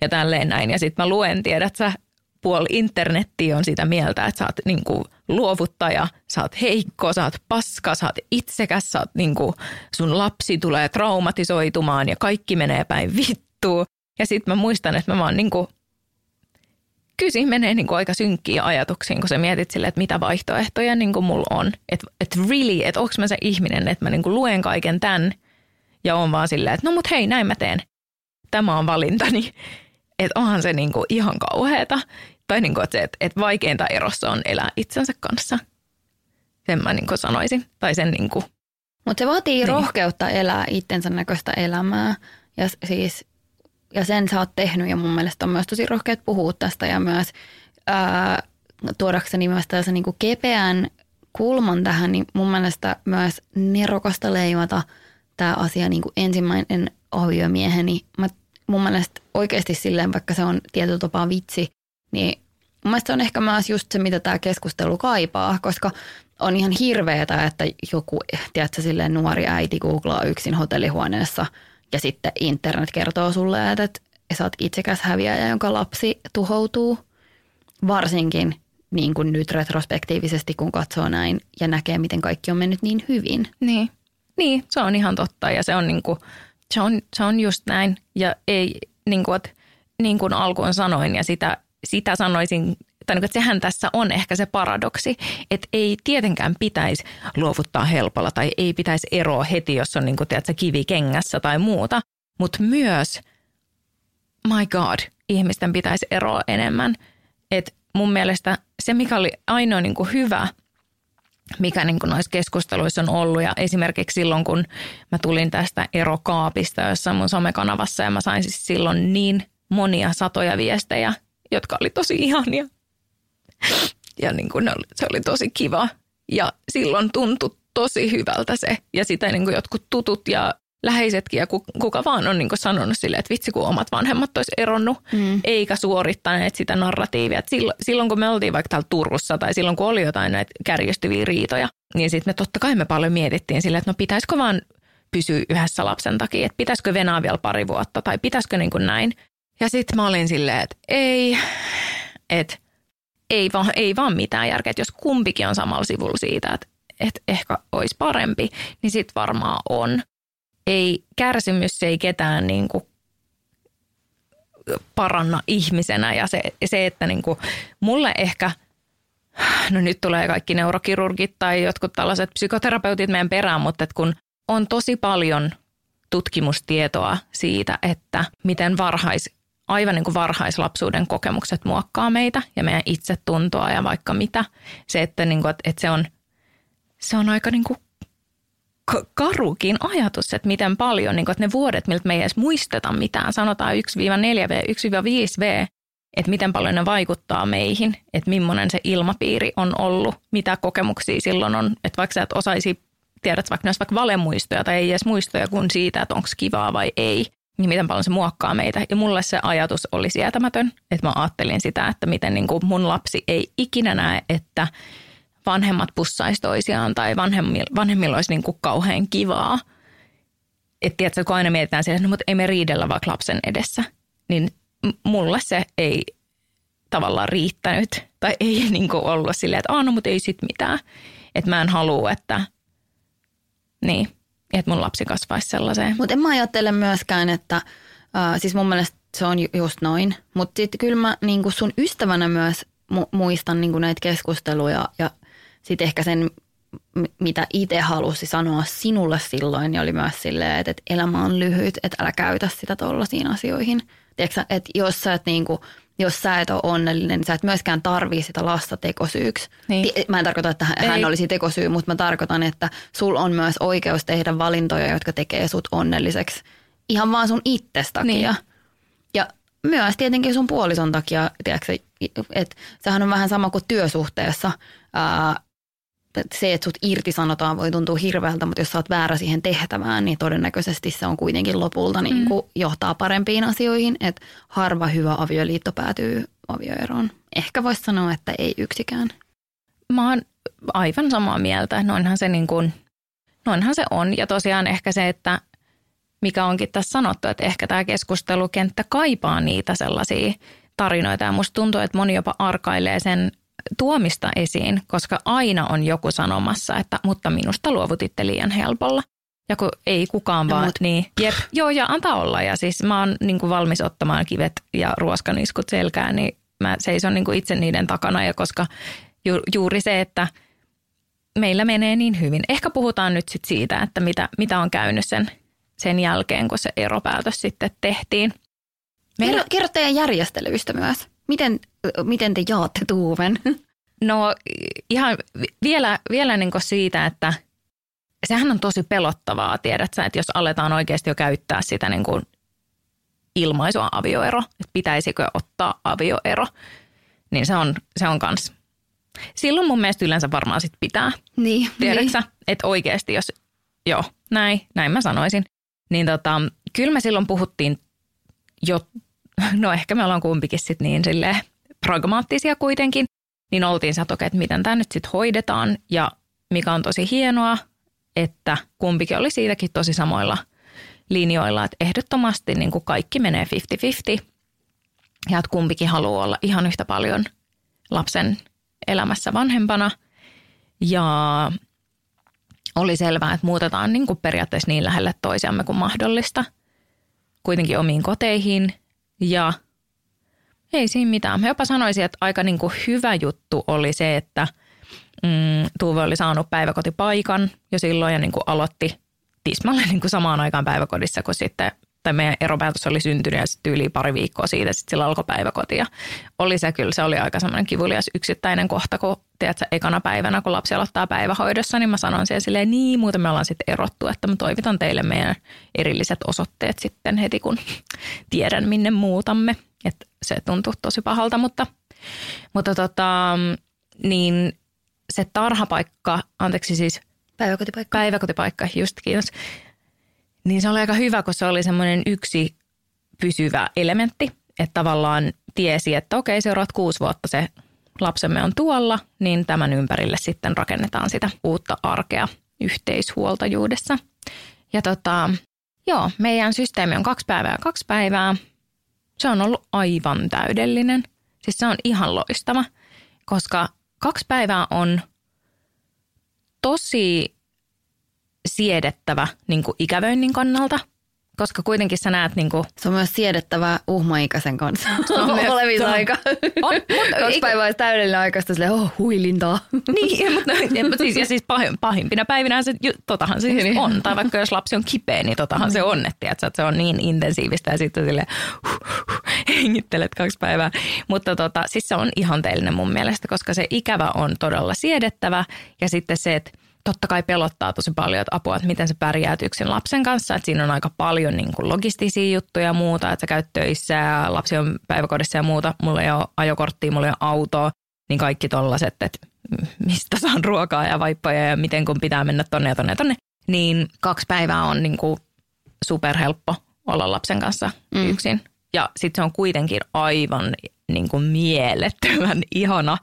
ja tälleen näin. Ja sitten mä luen, tiedät sä, puoli internettiä on sitä mieltä, että sä oot niin kuin luovuttaja, sä oot heikko, sä oot paska, sä oot itsekäs, sä oot niin kuin, sun lapsi tulee traumatisoitumaan ja kaikki menee päin vittuun. Ja sitten mä muistan, että mä vaan niin kuin, kyllä menee niin kuin aika synkkiä ajatuksiin, kun sä mietit sille, että mitä vaihtoehtoja niin kuin mulla on. Että et really, että onko mä se ihminen, että mä niin kuin luen kaiken tämän ja on vaan silleen, että no mut hei, näin mä teen. Tämä on valintani että onhan se niinku ihan kauheata. Tai niinku, että, se, että, että vaikeinta erossa on elää itsensä kanssa. Sen mä niinku sanoisin. Tai sen niinku, Mutta se vaatii niin. rohkeutta elää itsensä näköistä elämää. Ja siis ja sen sä oot tehnyt ja mun mielestä on myös tosi rohkeat puhua tästä ja myös ää, tuodakseni myös tällaisen niin kepeän kulman tähän, niin mun mielestä myös nerokasta leimata tämä asia niin kuin ensimmäinen aviomieheni. Mä mun mielestä oikeasti silleen, vaikka se on tietyllä tapaa vitsi, niin mun mielestä se on ehkä myös just se, mitä tämä keskustelu kaipaa, koska on ihan hirveetä, että joku, tiedätkö, silleen nuori äiti googlaa yksin hotellihuoneessa ja sitten internet kertoo sulle, että, että sä oot itsekäs häviäjä, jonka lapsi tuhoutuu. Varsinkin niin kuin nyt retrospektiivisesti, kun katsoo näin ja näkee, miten kaikki on mennyt niin hyvin. Niin, niin se on ihan totta ja se on niin kuin – se on, se on just näin ja ei, niin kuin, että, niin kuin alkuun sanoin ja sitä, sitä sanoisin, tai niin kuin, että sehän tässä on ehkä se paradoksi, että ei tietenkään pitäisi luovuttaa helpolla tai ei pitäisi eroa heti, jos on niin kuin, tiedätkö, kivi kengässä tai muuta, mutta myös, my god, ihmisten pitäisi eroa enemmän. Et mun mielestä se, mikä oli ainoa niin kuin hyvä – mikä niin kuin noissa keskusteluissa on ollut. Ja esimerkiksi silloin, kun mä tulin tästä erokaapista jossain mun somekanavassa ja mä sain siis silloin niin monia satoja viestejä, jotka oli tosi ihania. Ja niin kuin se oli tosi kiva. Ja silloin tuntui tosi hyvältä se. Ja sitä niin kuin jotkut tutut ja läheisetkin ja kuka vaan on niin sanonut silleen, että vitsi kun omat vanhemmat olisi eronnut, mm. eikä suorittaneet sitä narratiivia. Et silloin, silloin kun me oltiin vaikka täällä Turussa tai silloin kun oli jotain näitä kärjestyviä riitoja, niin sitten me totta kai me paljon mietittiin silleen, että no pitäisikö vaan pysyä yhdessä lapsen takia, että pitäisikö venaa vielä pari vuotta tai pitäisikö niin kuin näin. Ja sitten mä olin silleen, että ei, että ei vaan, ei vaan mitään järkeä, että jos kumpikin on samalla sivulla siitä, että, että ehkä olisi parempi, niin sitten varmaan on ei, kärsimys ei ketään niin kuin paranna ihmisenä ja se, se että niin kuin mulle ehkä, no nyt tulee kaikki neurokirurgit tai jotkut tällaiset psykoterapeutit meidän perään, mutta että kun on tosi paljon tutkimustietoa siitä, että miten varhais aivan niin kuin varhaislapsuuden kokemukset muokkaa meitä ja meidän itsetuntoa ja vaikka mitä. Se, että, niin kuin, että se, on, se on aika niin kuin karukin ajatus, että miten paljon, niin kuin, että ne vuodet, miltä me ei edes muisteta mitään, sanotaan 1-4V, 1-5V, että miten paljon ne vaikuttaa meihin, että millainen se ilmapiiri on ollut, mitä kokemuksia silloin on, että vaikka sä et osaisi, tiedät vaikka ne vaikka valemuistoja tai ei edes muistoja kuin siitä, että onko kivaa vai ei, niin miten paljon se muokkaa meitä. Ja mulle se ajatus oli sietämätön, että mä ajattelin sitä, että miten niin mun lapsi ei ikinä näe, että vanhemmat pussaisi toisiaan tai vanhemmilla, vanhemmilla olisi niin kuin kauhean kivaa. Että tiedätkö, kun aina mietitään sitä, että no, mutta ei me riidellä vaikka lapsen edessä, niin mulle se ei tavallaan riittänyt tai ei niin kuin ollut silleen, että no mutta ei sit mitään. Että mä en halua, että niin, että mun lapsi kasvaisi sellaiseen. Mutta en mä ajattele myöskään, että äh, siis mun mielestä se on just noin. Mutta sitten kyllä mä niin sun ystävänä myös mu- muistan niin näitä keskusteluja ja sitten ehkä sen, mitä itse halusi sanoa sinulle silloin, niin oli myös silleen, että, että elämä on lyhyt, että älä käytä sitä tollaisiin asioihin. Tiedätkö, että jos sä et niin kuin, jos sä et ole onnellinen, niin sä et myöskään tarvii sitä lasta tekosyyksi. Niin. Mä en tarkoita, että hän Ei. olisi tekosyy, mutta mä tarkoitan, että sul on myös oikeus tehdä valintoja, jotka tekee sut onnelliseksi ihan vaan sun itses takia. Niin. Ja myös tietenkin sun puolison takia, tiedätkö, että sehän on vähän sama kuin työsuhteessa. Ää, se, että sut irtisanotaan voi tuntua hirveältä, mutta jos sä oot väärä siihen tehtävään, niin todennäköisesti se on kuitenkin lopulta niin kuin mm. johtaa parempiin asioihin. Että harva hyvä avioliitto päätyy avioeroon. Ehkä voisi sanoa, että ei yksikään. Mä oon aivan samaa mieltä. Noinhan se, niin kuin, noinhan se on. Ja tosiaan ehkä se, että mikä onkin tässä sanottu, että ehkä tämä keskustelukenttä kaipaa niitä sellaisia tarinoita. Ja musta tuntuu, että moni jopa arkailee sen tuomista esiin, koska aina on joku sanomassa, että mutta minusta luovutitte liian helpolla. Ja kun ei kukaan no, vaan, mut. niin jep, joo ja antaa olla. Ja siis mä oon niin kuin valmis ottamaan kivet ja ruoskaniskut selkään, niin mä seison niin kuin itse niiden takana. Ja koska ju, juuri se, että meillä menee niin hyvin. Ehkä puhutaan nyt sit siitä, että mitä, mitä on käynyt sen, sen jälkeen, kun se eropäätös sitten tehtiin. Meillä... Kerro, kerro teidän järjestelyistä myös. Miten, miten te jaatte tuuven? No ihan vielä, vielä niin siitä, että sehän on tosi pelottavaa, tiedät sä, että jos aletaan oikeasti jo käyttää sitä niin kuin ilmaisua avioero, että pitäisikö ottaa avioero, niin se on, se on kans. Silloin mun mielestä yleensä varmaan sit pitää. Niin. Tiedätkö niin. että oikeasti jos, joo, näin, näin mä sanoisin. Niin tota, kyllä me silloin puhuttiin jo no ehkä me ollaan kumpikin sitten niin sille pragmaattisia kuitenkin, niin oltiin se, että, että miten tämä nyt sitten hoidetaan? Ja mikä on tosi hienoa, että kumpikin oli siitäkin tosi samoilla linjoilla, että ehdottomasti niin kuin kaikki menee 50-50 ja että kumpikin haluaa olla ihan yhtä paljon lapsen elämässä vanhempana. Ja oli selvää, että muutetaan niin kuin periaatteessa niin lähelle toisiamme kuin mahdollista, kuitenkin omiin koteihin. Ja ei siinä mitään. Mä jopa sanoisin, että aika niin kuin hyvä juttu oli se, että mm, Tuve oli saanut päiväkotipaikan jo silloin ja niin kuin aloitti tismalle niin kuin samaan aikaan päiväkodissa, kun sitten tai meidän eropäätös oli syntynyt ja sitten yli pari viikkoa siitä sitten sillä alkoi päiväkoti. Ja oli se kyllä, se oli aika semmoinen kivulias yksittäinen kohta, kun tiedätkö, ekana päivänä, kun lapsi aloittaa päivähoidossa, niin mä sanon siellä silleen, niin muuten me ollaan sitten erottu, että mä toivitan teille meidän erilliset osoitteet sitten heti, kun tiedän minne muutamme. Että se tuntuu tosi pahalta, mutta, mutta tota, niin se tarhapaikka, anteeksi siis Päiväkotipaikka. Päiväkotipaikka, just kiitos niin se oli aika hyvä, kun se oli semmoinen yksi pysyvä elementti, että tavallaan tiesi, että okei, seuraavat kuusi vuotta se lapsemme on tuolla, niin tämän ympärille sitten rakennetaan sitä uutta arkea yhteishuoltajuudessa. Ja tota, joo, meidän systeemi on kaksi päivää kaksi päivää. Se on ollut aivan täydellinen. Siis se on ihan loistava, koska kaksi päivää on tosi siedettävä niin kuin ikävöinnin kannalta, koska kuitenkin sä näet... Niin kuin, se on myös siedettävä uhmaikäisen kanssa olevissa aika. On, mutta, Kaksi päivää olisi täydellinen aika, silleen, oh, huilintaa. Niin, mutta, mutta siis, ja siis pahim, pahimpina päivinä se, totahan se siis on. Tai vaikka jos lapsi on kipeä, niin totahan se on, että, että se on niin intensiivistä ja sitten sille huh, huh, hengittelet kaksi päivää. Mutta tota, siis se on ihanteellinen mun mielestä, koska se ikävä on todella siedettävä ja sitten se, että totta kai pelottaa tosi paljon, että apua, että miten se pärjää yksin lapsen kanssa. Että siinä on aika paljon niin kuin logistisia juttuja ja muuta, että sä käyt töissä ja lapsi on päiväkodissa ja muuta. Mulla ei ole ajokorttia, mulla ei ole autoa, niin kaikki tollaset, että mistä saan ruokaa ja vaippoja ja miten kun pitää mennä tonne ja tonne ja tonne. Niin kaksi päivää on niin kuin superhelppo olla lapsen kanssa mm. yksin. Ja sitten se on kuitenkin aivan niin kuin mielettömän ihana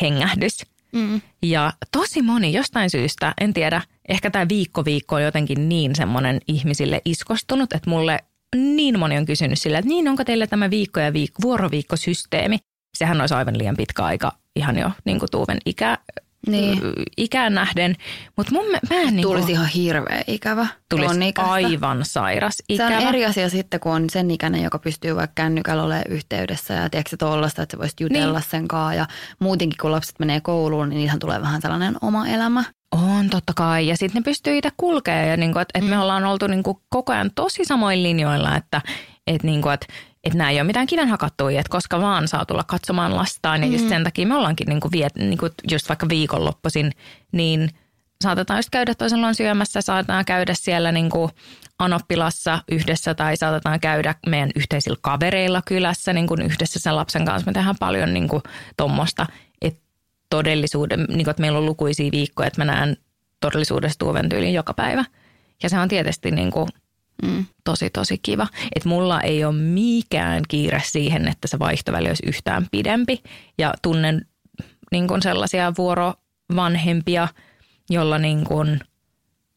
hengähdys. Mm. Ja tosi moni jostain syystä, en tiedä, ehkä tämä viikko viikko on jotenkin niin semmoinen ihmisille iskostunut, että mulle niin moni on kysynyt sillä, että niin onko teille tämä viikko ja viikko, vuoroviikkosysteemi. Sehän olisi aivan liian pitkä aika ihan jo niin kuin Tuuven ikä, niin. ikään nähden. Mutta mun mä en niin Tulisi ihan hirveä ikävä. Tulisi aivan sairas ikävä. Se on eri asia sitten, kun on sen ikäinen, joka pystyy vaikka kännykällä olemaan yhteydessä ja tiedätkö tollasta, että sä voisit jutella niin. sen kanssa. Ja muutenkin, kun lapset menee kouluun, niin niihin tulee vähän sellainen oma elämä. On totta kai. Ja sitten ne pystyy itse kulkemaan. Ja niin että et mm. me ollaan oltu niin kuin koko ajan tosi samoin linjoilla, että et niin kuin, että nämä ei ole mitään kiven hakattuja, että koska vaan saa tulla katsomaan lastaan. Ja mm. sen takia me ollaankin niin kuin viet, niin kuin just vaikka viikonloppuisin, niin saatetaan just käydä toisella syömässä, saatetaan käydä siellä niin kuin Anoppilassa yhdessä tai saatetaan käydä meidän yhteisillä kavereilla kylässä niin kuin yhdessä sen lapsen kanssa. Me tehdään paljon niin kuin tuommoista, että todellisuuden, niin kuin, että meillä on lukuisia viikkoja, että mä näen todellisuudessa tuoven tyyliin joka päivä. Ja se on tietysti niin kuin – Mm. Tosi, tosi kiva. Että mulla ei ole mikään kiire siihen, että se vaihtoväli olisi yhtään pidempi. Ja tunnen niin kuin sellaisia vuorovanhempia, jolla niin kuin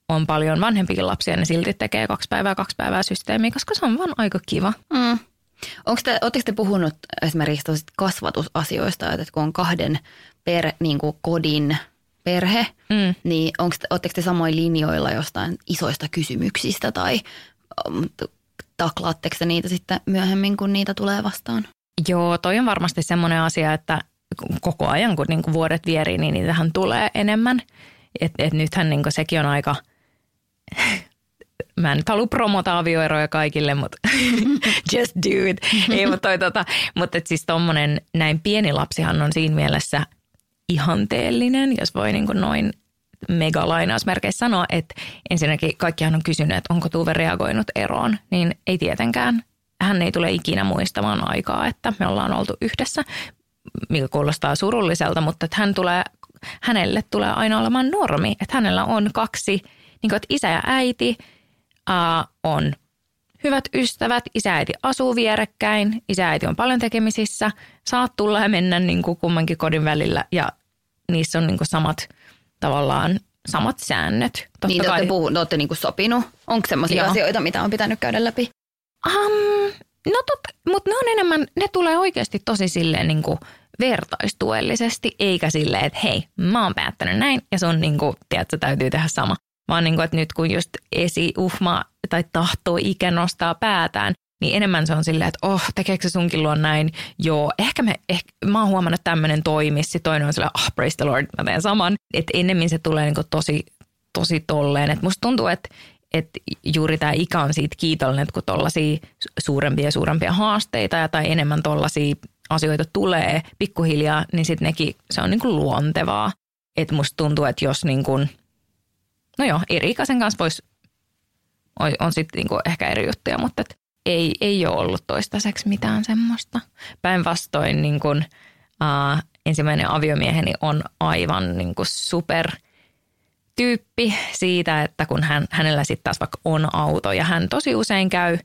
on paljon vanhempikin lapsia, ne silti tekee kaksi päivää, kaksi päivää systeemiä, koska se on vaan aika kiva. Mm. Onko te, oletteko te puhunut esimerkiksi kasvatusasioista, että kun on kahden per, niin kuin kodin perhe, mm. niin oletteko te samoin linjoilla jostain isoista kysymyksistä tai um, taklaatteko te niitä sitten myöhemmin, kun niitä tulee vastaan? Joo, toi on varmasti semmoinen asia, että koko ajan kun niinku vuodet vierii, niin niitähän tulee enemmän. Et, et nythän niinku sekin on aika, mä en nyt halua promota avioeroja kaikille, mutta just do it. Ei, mutta, toi, tota, mutta siis tommonen näin pieni lapsihan on siinä mielessä – ihanteellinen, jos voi niin kuin noin megalainausmerkeissä sanoa, että ensinnäkin kaikkihan on kysynyt, että onko Tuve reagoinut eroon, niin ei tietenkään. Hän ei tule ikinä muistamaan aikaa, että me ollaan oltu yhdessä, mikä kuulostaa surulliselta, mutta että hän tulee, hänelle tulee aina olemaan normi, että hänellä on kaksi, niin kuin, että isä ja äiti uh, on hyvät ystävät, isä ja äiti asuu vierekkäin, isä ja äiti on paljon tekemisissä, saat tulla ja mennä niin kuin kummankin kodin välillä ja niissä on niin kuin samat tavallaan samat säännöt. Totta niin, te olette, puhun, te olette niin kuin sopinut. Onko sellaisia asioita, mitä on pitänyt käydä läpi? Um, no totta, mutta ne on enemmän, ne tulee oikeasti tosi silleen niin kuin vertaistuellisesti, eikä silleen, että hei, mä oon päättänyt näin ja sun niin kuin, tiedätkö, täytyy tehdä sama. Vaan niin kuin, että nyt kun just esi uhma tai tahtoo ikä nostaa päätään, niin enemmän se on silleen, että oh, tekeekö se sunkin luon näin? Joo, ehkä, me, ehkä mä oon huomannut, että tämmöinen toimisi. Toinen on silleen, oh, praise the Lord, mä teen saman. Että ennemmin se tulee niin tosi, tosi tolleen. Että musta tuntuu, että, että juuri tämä ikä on siitä kiitollinen, että kun tollaisia suurempia ja suurempia haasteita tai enemmän tollaisia asioita tulee pikkuhiljaa, niin sitten nekin, se on niin kuin luontevaa. Että musta tuntuu, että jos niin kuin, no joo, eri ikäisen kanssa voisi, on, on sitten niin ehkä eri juttuja, mutta et ei, ei ole ollut toistaiseksi mitään semmoista. Päinvastoin niin kuin, uh, ensimmäinen aviomieheni on aivan niin super tyyppi siitä, että kun hän, hänellä sitten taas vaikka on auto ja hän tosi usein käy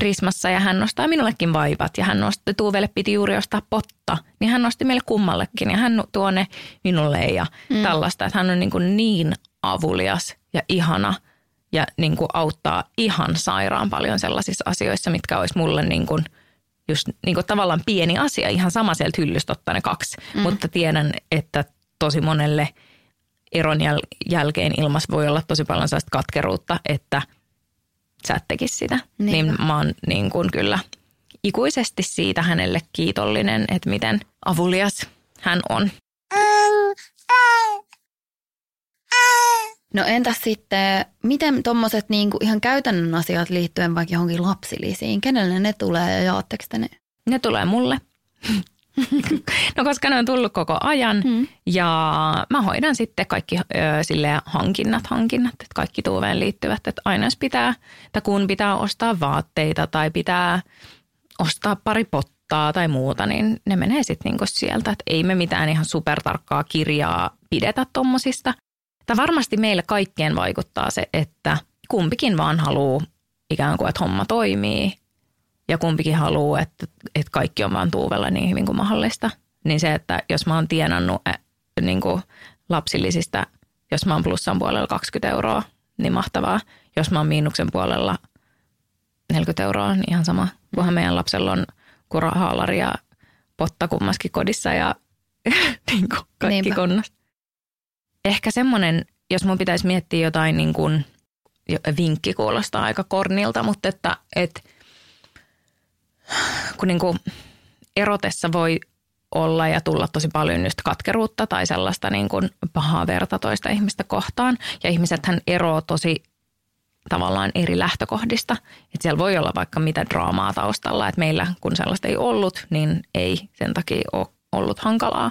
Prismassa ja hän nostaa minullekin vaipat ja hän nosti, Tuuvelle piti juuri ostaa potta, niin hän nosti meille kummallekin ja hän tuo ne minulle ja mm. tällaista, että hän on niin, kuin niin avulias ja ihana – ja niin kuin auttaa ihan sairaan paljon sellaisissa asioissa, mitkä olisi mulle niin kuin just niin kuin tavallaan pieni asia, ihan sama sieltä hyllystä ottaa ne kaksi. Mm. Mutta tiedän, että tosi monelle eron jäl- jälkeen ilmas voi olla tosi paljon sellaista katkeruutta, että sä et tekisi sitä. Niin, niin mä oon niin kuin kyllä ikuisesti siitä hänelle kiitollinen, että miten avulias hän on. No entäs sitten, miten tuommoiset niinku ihan käytännön asiat liittyen vaikka johonkin lapsilisiin, kenelle ne tulee ja jaatteko te ne? ne tulee mulle. no koska ne on tullut koko ajan mm. ja mä hoidan sitten kaikki ö, sille hankinnat, hankinnat, että kaikki tuuveen liittyvät, että aina jos pitää, että kun pitää ostaa vaatteita tai pitää ostaa pari pottaa tai muuta, niin ne menee sitten niinku sieltä, että ei me mitään ihan supertarkkaa kirjaa pidetä tommosista. Tämä varmasti meille kaikkien vaikuttaa se, että kumpikin vaan haluaa ikään kuin, että homma toimii ja kumpikin haluaa, että, että kaikki on vaan tuuvella niin hyvin kuin mahdollista. Niin se, että jos mä oon tienannut niin kuin lapsillisista, jos mä oon plussan puolella 20 euroa, niin mahtavaa. Jos mä oon miinuksen puolella 40 euroa, niin ihan sama. Kunhan meidän lapsella on kurahaalari ja potta kummaskin kodissa ja niin kuin kaikki kunnossa. Ehkä semmoinen, jos mun pitäisi miettiä jotain niin kuin, vinkki kuulostaa aika kornilta, mutta että, että kun niin kuin erotessa voi olla ja tulla tosi paljon just katkeruutta tai sellaista niin kuin pahaa verta toista ihmistä kohtaan. Ja ihmisethän eroaa tosi tavallaan eri lähtökohdista. Että siellä voi olla vaikka mitä draamaa taustalla, että meillä kun sellaista ei ollut, niin ei sen takia ole ollut hankalaa.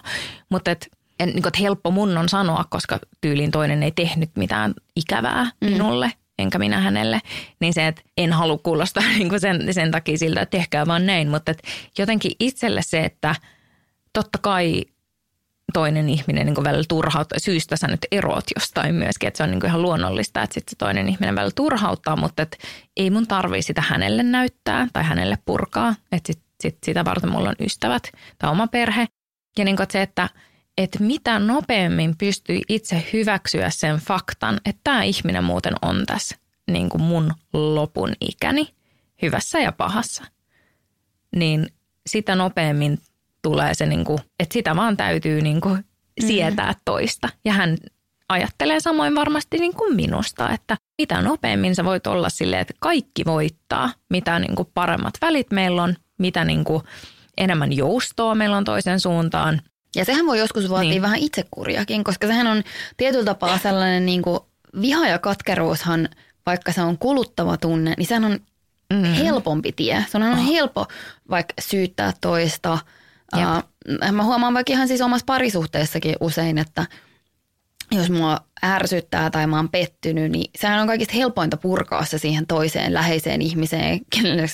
Mutta et, en, niin kuin, että helppo mun on sanoa, koska tyylin toinen ei tehnyt mitään ikävää mm. minulle – enkä minä hänelle, niin se, että en halua kuulostaa niin kuin sen, sen takia siltä, että tehkää vaan näin, mutta että jotenkin itselle se, että totta kai toinen ihminen niin välillä turhauttaa, syystä sä nyt eroot jostain myöskin, että se on niin ihan luonnollista, että sitten se toinen ihminen välillä turhauttaa, mutta että ei mun tarvii sitä hänelle näyttää tai hänelle purkaa, että sit, sit sitä varten mulla on ystävät tai oma perhe. Ja niin kuin se, että että mitä nopeammin pystyy itse hyväksyä sen faktan, että tämä ihminen muuten on tässä niin kuin mun lopun ikäni, hyvässä ja pahassa, niin sitä nopeammin tulee se, niin kuin, että sitä vaan täytyy niin kuin sietää mm. toista. Ja hän ajattelee samoin varmasti niin kuin minusta, että mitä nopeammin sä voit olla silleen, että kaikki voittaa, mitä niin kuin paremmat välit meillä on, mitä niin kuin enemmän joustoa meillä on toisen suuntaan – ja sehän voi joskus vaatia niin. vähän itsekuriakin, koska sehän on tietyllä tapaa sellainen niin kuin viha ja katkeruushan, vaikka se on kuluttava tunne, niin sehän on mm. helpompi tie. Se on oh. helppo vaikka syyttää toista. Uh, mä huomaan vaikka ihan siis omassa parisuhteessakin usein, että jos mua ärsyttää tai mä oon pettynyt, niin sehän on kaikista helpointa purkaa se siihen toiseen läheiseen ihmiseen, kenelle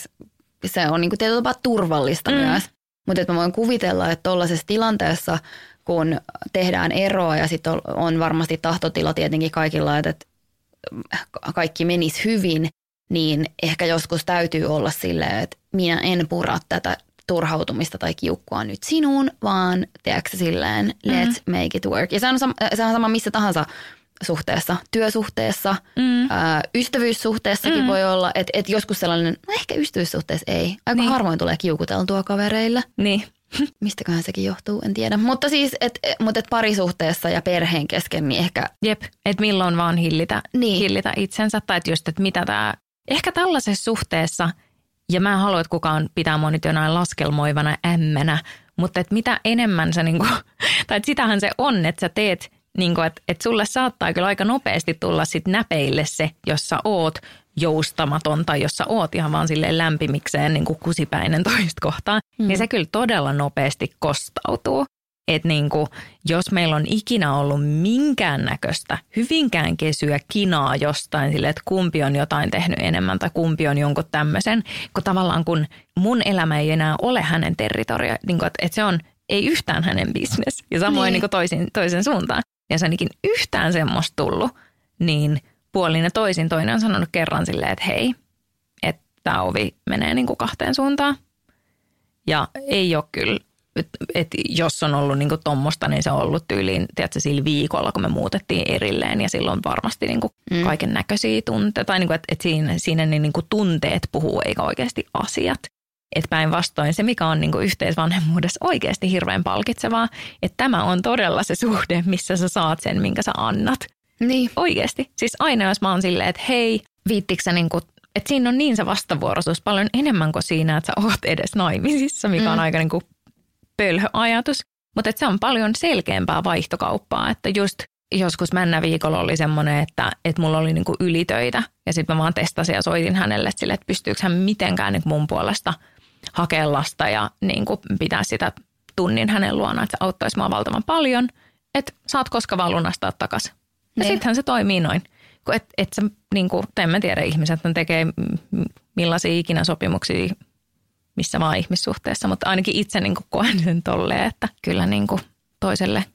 se on niin kuin tietyllä tapaa turvallista mm. myös. Mutta mä voin kuvitella, että tuollaisessa tilanteessa, kun tehdään eroa ja sitten on varmasti tahtotila tietenkin kaikilla, että kaikki menisi hyvin, niin ehkä joskus täytyy olla silleen, että minä en pura tätä turhautumista tai kiukkua nyt sinuun, vaan tiedätkö silleen, let's mm-hmm. make it work. Ja se on, sama, se on sama missä tahansa suhteessa, työsuhteessa, mm. ää, ystävyyssuhteessakin mm. voi olla, että et joskus sellainen, no ehkä ystävyyssuhteessa ei. Aika niin. harvoin tulee kiukuteltua kavereille. Niin. Mistäköhän sekin johtuu, en tiedä. Mutta siis, että et, et parisuhteessa ja perheen kesken, niin ehkä... Jep, että milloin vaan hillitä, niin. hillitä itsensä. Tai että just, että mitä tämä... Ehkä tällaisessa suhteessa, ja mä en halua, että kukaan pitää mua nyt jonain laskelmoivana ämmänä, mutta että mitä enemmän sä niinku, tai että sitähän se on, että sä teet niin kuin, että, että sulle saattaa kyllä aika nopeasti tulla sit näpeille se, jos sä oot joustamaton tai jos sä oot ihan vaan silleen lämpimikseen niin kuin kusipäinen toista kohtaan, mm. niin se kyllä todella nopeasti kostautuu. Että niin kuin, jos meillä on ikinä ollut minkäännäköistä, hyvinkään kesyä kinaa jostain sille, että kumpi on jotain tehnyt enemmän tai kumpi on jonkun tämmöisen, kun tavallaan kun mun elämä ei enää ole hänen territoria, niin kuin, että, että se on ei yhtään hänen bisnes ja samoin niin. Niin kuin toisin, toisen suuntaan ja se ainakin yhtään semmoista tullut, niin puolin ja toisin toinen on sanonut kerran silleen, että hei, että tämä ovi menee niin kuin kahteen suuntaan. Ja ei ole kyllä, että et jos on ollut niin kuin tommosta, niin se on ollut tyyliin, tiedätkö, sillä viikolla, kun me muutettiin erilleen ja silloin varmasti niin kuin mm. kaiken näköisiä tunteita, tai niin kuin, että, että siinä, siinä niin kuin tunteet puhuu eikä oikeasti asiat. Että päinvastoin se, mikä on niin kuin yhteisvanhemmuudessa oikeasti hirveän palkitsevaa, että tämä on todella se suhde, missä sä saat sen, minkä sä annat. Niin. Oikeasti. Siis aina jos mä oon silleen, että hei, viittikö sä niin kuin, että siinä on niin se vastavuoroisuus paljon enemmän kuin siinä, että sä oot edes naimisissa, mikä mm. on aika niin kuin pölhö ajatus. Mutta se on paljon selkeämpää vaihtokauppaa, että just joskus männä viikolla oli semmoinen, että, että mulla oli niinku ylitöitä ja sitten mä vaan testasin ja soitin hänelle sille, että pystyykö hän mitenkään niin mun puolesta – hakea lasta ja niin kuin pitää sitä tunnin hänen luonaan, että se auttaisi mua valtavan paljon, että saat koska vaan lunastaa takaisin. Ja Niin. sittenhän se toimii noin. Et, et sä, niin kuin, en mä tiedä, ihmiset ne tekee millaisia ikinä sopimuksia missä vaan ihmissuhteessa, mutta ainakin itse niin kuin koen sen tolleen, että kyllä niin kuin toiselle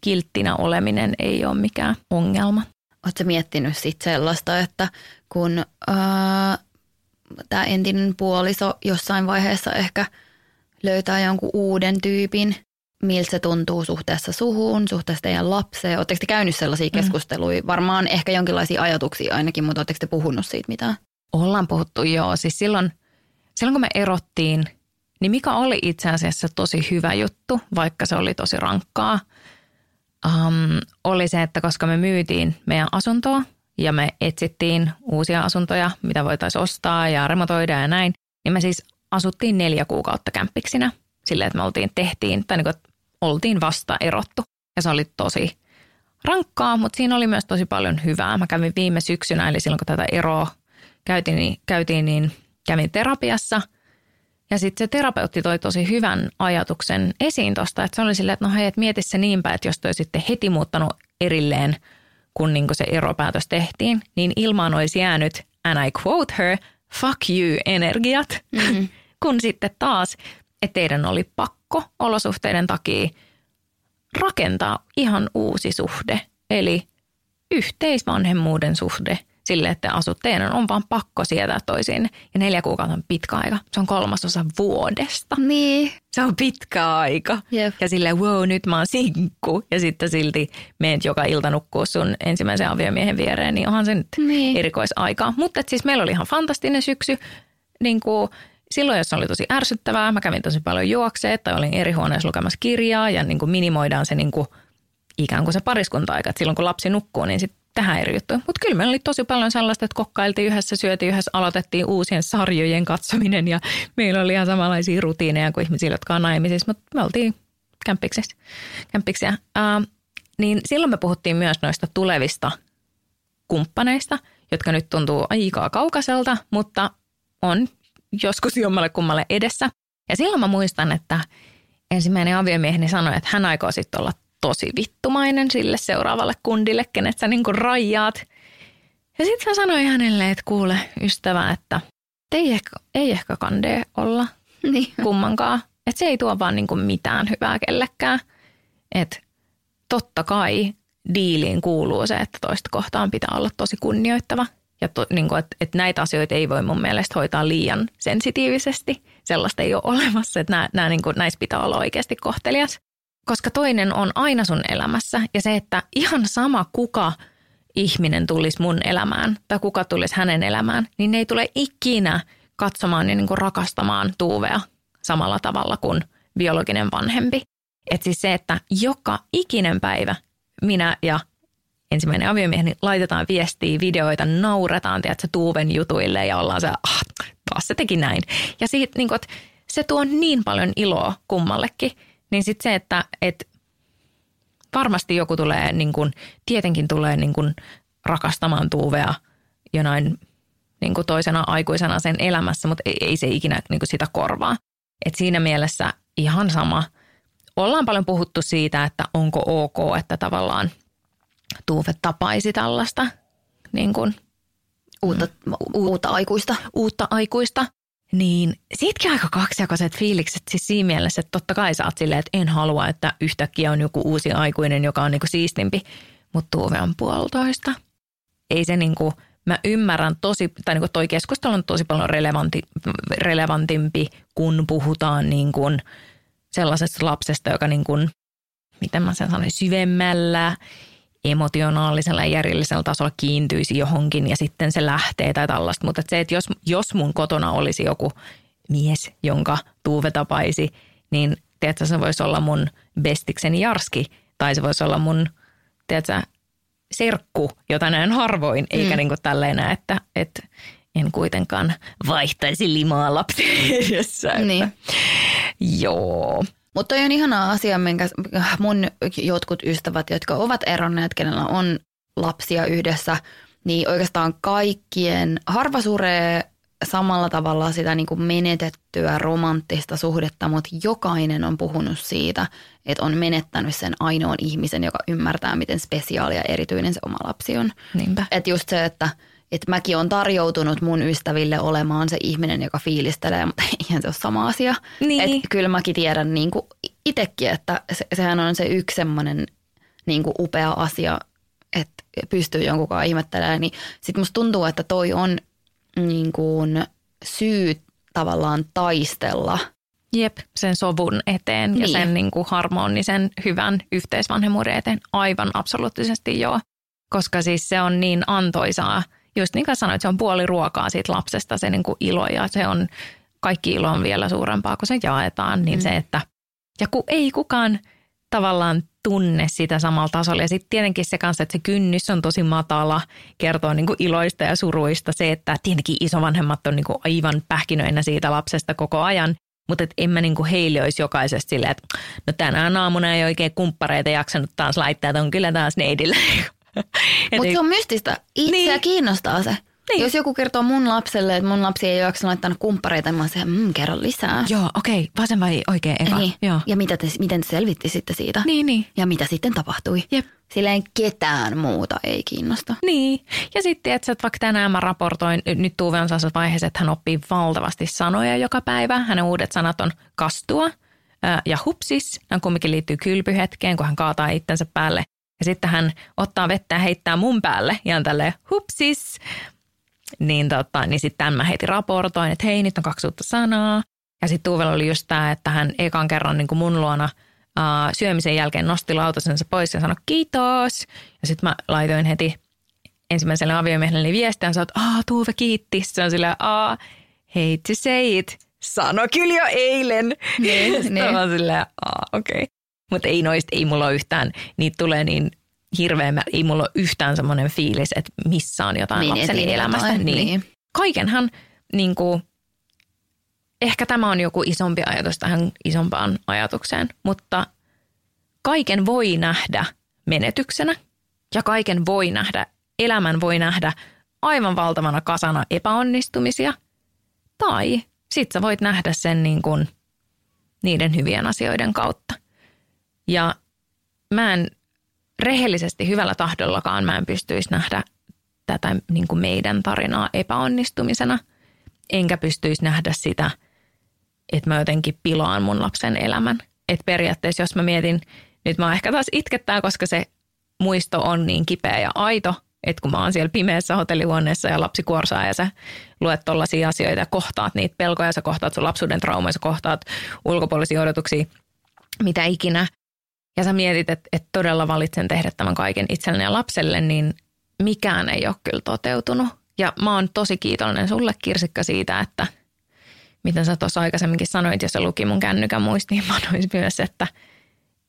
kilttinä oleminen ei ole mikään ongelma. Oletko miettinyt sit sellaista, että kun tämä entinen puoliso jossain vaiheessa ehkä löytää jonkun uuden tyypin, miltä se tuntuu suhteessa suhun, suhteessa teidän lapseen? Oletteko te käynyt sellaisia keskusteluja? Varmaan ehkä jonkinlaisia ajatuksia ainakin, mutta oletteko te puhunut siitä mitään? Ollaan puhuttu joo, siis silloin, silloin kun me erottiin, niin mikä oli itse asiassa tosi hyvä juttu, vaikka se oli tosi rankkaa, um, oli se, että koska me myytiin meidän asuntoa ja me etsittiin uusia asuntoja, mitä voitaisiin ostaa ja remontoida ja näin, niin me siis asuttiin neljä kuukautta kämppiksinä silleen, että me oltiin tehtiin, tai niin kuin, oltiin vasta erottu. Ja se oli tosi rankkaa, mutta siinä oli myös tosi paljon hyvää. Mä kävin viime syksynä, eli silloin kun tätä eroa käytiin, niin, käytiin, niin kävin terapiassa. Ja sitten se terapeutti toi tosi hyvän ajatuksen esiin tuosta, että se oli silleen, että no hei, että mieti se niinpä, että jos toi sitten heti muuttanut erilleen, kun niin se eropäätös tehtiin, niin ilmaan olisi jäänyt, and I quote her, fuck you energiat, mm-hmm. kun sitten taas, että teidän oli pakko olosuhteiden takia rakentaa ihan uusi suhde, eli yhteisvanhemmuuden suhde sille, että asut teidän on vaan pakko sietää toisiin. Ja neljä kuukautta on pitkä aika. Se on kolmasosa vuodesta. Niin. Se on pitkä aika. Jep. Ja silleen, wow, nyt mä oon sinkku. Ja sitten silti meet joka ilta nukkuu sun ensimmäisen aviomiehen viereen, niin onhan se nyt Niin. erikoisaikaa. Mutta siis meillä oli ihan fantastinen syksy. Niin kuin, silloin, jos se oli tosi ärsyttävää, mä kävin tosi paljon juokseet tai olin eri huoneessa lukemassa kirjaa ja niin kuin minimoidaan se niin kuin, ikään kuin se pariskunta-aika. Et silloin kun lapsi nukkuu, niin sitten juttu. Mutta kyllä meillä oli tosi paljon sellaista, että kokkailtiin yhdessä, syötiin yhdessä, aloitettiin uusien sarjojen katsominen ja meillä oli ihan samanlaisia rutiineja kuin ihmisillä, jotka on naimisissa, mutta me oltiin kämppiksissä. kämppiksiä. Niin silloin me puhuttiin myös noista tulevista kumppaneista, jotka nyt tuntuu aika kaukaiselta, mutta on joskus jommalle kummalle edessä. Ja silloin mä muistan, että ensimmäinen aviomieheni sanoi, että hän aikoo sitten olla tosi vittumainen sille seuraavalle kundille, kenet sä niinku rajaat. Ja sitten mä sanoin hänelle, että kuule ystävä, että ei ehkä, ei ehkä kandee olla Niin. kummankaan. Että se ei tuo vaan niinku mitään hyvää kellekään. Että totta kai diiliin kuuluu se, että toista kohtaan pitää olla tosi kunnioittava. Ja to, niin kuin, että, että näitä asioita ei voi mun mielestä hoitaa liian sensitiivisesti. Sellaista ei ole olemassa, että nämä, nämä, niin kuin, näissä pitää olla oikeasti kohtelias. Koska toinen on aina sun elämässä ja se, että ihan sama kuka ihminen tulisi mun elämään tai kuka tulisi hänen elämään, niin ne ei tule ikinä katsomaan ja niin kuin rakastamaan Tuuvea samalla tavalla kuin biologinen vanhempi. Et siis se, että joka ikinen päivä minä ja ensimmäinen aviomieheni laitetaan viestiä, videoita, nauretaan, tiedätkö, Tuuven jutuille ja ollaan se, ah, taas se teki näin. Ja siitä, niin kuin, että se tuo niin paljon iloa kummallekin, niin sitten se, että, että varmasti joku tulee, niin kuin, tietenkin tulee niin kuin rakastamaan Tuuvea jonain niin kuin toisena aikuisena sen elämässä, mutta ei, ei se ikinä niin kuin sitä korvaa. Et siinä mielessä ihan sama. Ollaan paljon puhuttu siitä, että onko ok, että tavallaan Tuuve tapaisi tällaista niin kuin Uutta, uutta aikuista. uutta aikuista. Niin siitäkin aika kaksijakaiset fiilikset siis siinä mielessä, että totta kai sä oot silleen, että en halua, että yhtäkkiä on joku uusi aikuinen, joka on niinku siistimpi, mutta Tuuve on puolitoista. Ei se niinku, mä ymmärrän tosi, tai niinku toi keskustelu on tosi paljon relevanti, relevantimpi, kun puhutaan niinku sellaisesta lapsesta, joka niinku, miten mä sen sanoin, syvemmällä emotionaalisella ja järjellisellä tasolla kiintyisi johonkin ja sitten se lähtee tai tällaista. Mutta se, että jos, jos mun kotona olisi joku mies, jonka Tuuve tapaisi, niin tiedätkö, se voisi olla mun bestikseni Jarski tai se voisi olla mun, tiedätkö, serkku, jota näen harvoin, eikä mm. niin kuin tälleen näe, että, että en kuitenkaan vaihtaisi limaa lapsen edessä. Että. Niin. Joo. Mutta toi on ihana asia, minkä mun jotkut ystävät, jotka ovat eronneet, kenellä on lapsia yhdessä, niin oikeastaan kaikkien harva suree samalla tavalla sitä niin kuin menetettyä romanttista suhdetta, mutta jokainen on puhunut siitä, että on menettänyt sen ainoan ihmisen, joka ymmärtää, miten spesiaali ja erityinen se oma lapsi on. Niinpä. Että just se, että että mäkin on tarjoutunut mun ystäville olemaan se ihminen, joka fiilistelee, mutta eihän se ole sama asia. Niin. Et kyllä mäkin tiedän niin kuin itsekin, että se, sehän on se yksi semmoinen niin kuin upea asia, että pystyy jonkunkaan ihmettelemään. Niin sitten musta tuntuu, että toi on niin kuin syy tavallaan taistella. Jep, sen sovun eteen niin. ja sen niin kuin harmonisen hyvän yhteisvanhemmuuden eteen. Aivan absoluuttisesti joo. Koska siis se on niin antoisaa – just niin kuin sanoit, se on puoli ruokaa siitä lapsesta, se niin kuin ilo ja se on, kaikki ilo on vielä suurempaa, kun se jaetaan, niin mm. se, että ja kun ei kukaan tavallaan tunne sitä samalla tasolla. Ja sitten tietenkin se kanssa, että se kynnys on tosi matala, kertoo niin kuin iloista ja suruista. Se, että tietenkin isovanhemmat on niin kuin aivan pähkinöinä siitä lapsesta koko ajan. Mutta et en mä niinku heille olisi jokaisesta silleen, että no tänään aamuna ei oikein kumppareita jaksanut taas laittaa, että on kyllä taas neidillä Mutta se on mystistä. Itseä niin. kiinnostaa se. Niin. Jos joku kertoo mun lapselle, että mun lapsi ei ole laittanut kumppareita, niin mä oon mmm, kerro lisää. Joo, okei. Okay. Vasen vai oikein eka? Niin. Joo. Ja mitä te, miten te selvitti sitten siitä? Niin, niin. Ja mitä sitten tapahtui? Jep. Silleen ketään muuta ei kiinnosta. Niin. Ja sitten, että vaikka tänään mä raportoin, nyt Tuve on sellaisessa vaiheessa, että hän oppii valtavasti sanoja joka päivä. Hänen uudet sanat on kastua ja hupsis. Nämä kumminkin liittyy kylpyhetkeen, kun hän kaataa itsensä päälle ja sitten hän ottaa vettä ja heittää mun päälle ja on tälleen hupsis. Niin, tota, niin sitten tämän mä heti raportoin, että hei, nyt on kaksi uutta sanaa. Ja sitten Tuuvella oli just tämä, että hän ekan kerran niin kuin mun luona uh, syömisen jälkeen nosti lautasensa pois ja sanoi kiitos. Ja sitten mä laitoin heti ensimmäiselle aviomiehelle viestiä ja että Aa, Tuuve kiitti. Se on silleen, Aa, hate to say it. Sano kyllä jo eilen. Niin, niin. Mä silleen, okei. Okay. Mutta ei noista, ei mulla ole yhtään, niitä tulee niin hirveän, ei mulla ole yhtään semmoinen fiilis, että missä on jotain niin, lapseni elämästä. Jotain, niin. niin. Kaikenhan niin kuin, ehkä tämä on joku isompi ajatus tähän isompaan ajatukseen, mutta kaiken voi nähdä menetyksenä ja kaiken voi nähdä, elämän voi nähdä aivan valtavana kasana epäonnistumisia. Tai sit sä voit nähdä sen niin kuin niiden hyvien asioiden kautta. Ja mä en rehellisesti hyvällä tahdollakaan mä en pystyisi nähdä tätä niin kuin meidän tarinaa epäonnistumisena. Enkä pystyisi nähdä sitä, että mä jotenkin pilaan mun lapsen elämän. Että periaatteessa jos mä mietin, nyt mä ehkä taas itkettää, koska se muisto on niin kipeä ja aito, että kun mä oon siellä pimeässä hotellihuoneessa ja lapsi kuorsaa ja sä luet tollaisia asioita ja kohtaat niitä pelkoja, sä kohtaat sun lapsuuden traumaa, sä kohtaat ulkopuolisia odotuksia, mitä ikinä, ja sä mietit, että, että todella valitsen tehdä tämän kaiken itselleni ja lapselle, niin mikään ei ole kyllä toteutunut. Ja mä oon tosi kiitollinen sulle Kirsikka siitä, että miten sä tuossa aikaisemminkin sanoit, jos se luki mun kännykän muistiinpanoissa myös, että,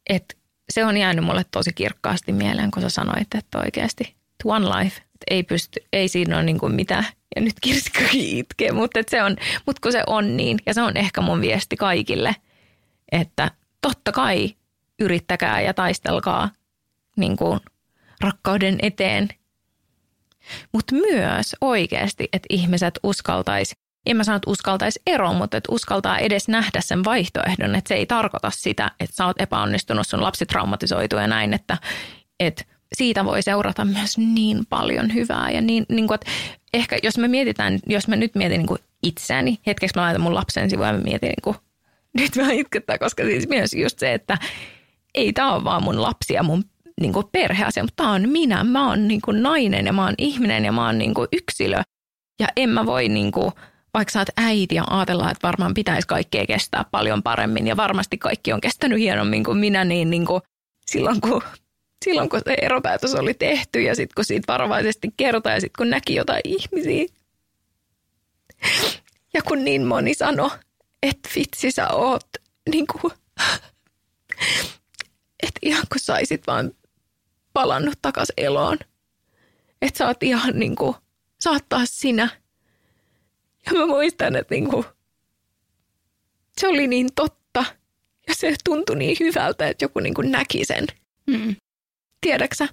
että se on jäänyt mulle tosi kirkkaasti mieleen, kun sä sanoit, että oikeasti one life, että ei pysty, ei siinä ole niin kuin mitään. Ja nyt Kirsikkakin itkee, mutta, se on, mutta kun se on niin, ja se on ehkä mun viesti kaikille, että totta kai yrittäkää ja taistelkaa niin kuin rakkauden eteen. Mutta myös oikeasti, että ihmiset uskaltaisi, en mä sano, että uskaltaisi eroon, mutta että uskaltaa edes nähdä sen vaihtoehdon, että se ei tarkoita sitä, että sä oot epäonnistunut, sun lapsi traumatisoitu ja näin, että, että siitä voi seurata myös niin paljon hyvää ja niin, niin kuin, että ehkä jos me mietitään, jos mä nyt mietin niin kuin itseäni, hetkeksi mä laitan mun lapsen sivuun ja mä mietin niin kuin, nyt mä itkettää, koska siis myös just se, että ei tämä ole vaan mun lapsi ja mun niin kuin perheasia, mutta tämä on minä. Mä oon niin kuin nainen ja mä oon ihminen ja mä oon niin kuin yksilö. Ja en mä voi, niin kuin, vaikka sä oot äiti ja ajatellaan, että varmaan pitäisi kaikkea kestää paljon paremmin ja varmasti kaikki on kestänyt hienommin kuin minä, niin, niin kuin silloin, kun, silloin kun se eropäätös oli tehty ja sitten kun siitä varovaisesti kertoi ja sitten kun näki jotain ihmisiä. Ja kun niin moni sanoi, että vitsi sä oot niin kuin, että ihan kun saisit vaan palannut takas eloon. Että sä oot ihan niin kuin, sä oot taas sinä. Ja mä muistan, että niin kuin, se oli niin totta. Ja se tuntui niin hyvältä, että joku niin kuin näki sen. Mm. Tiedäksä?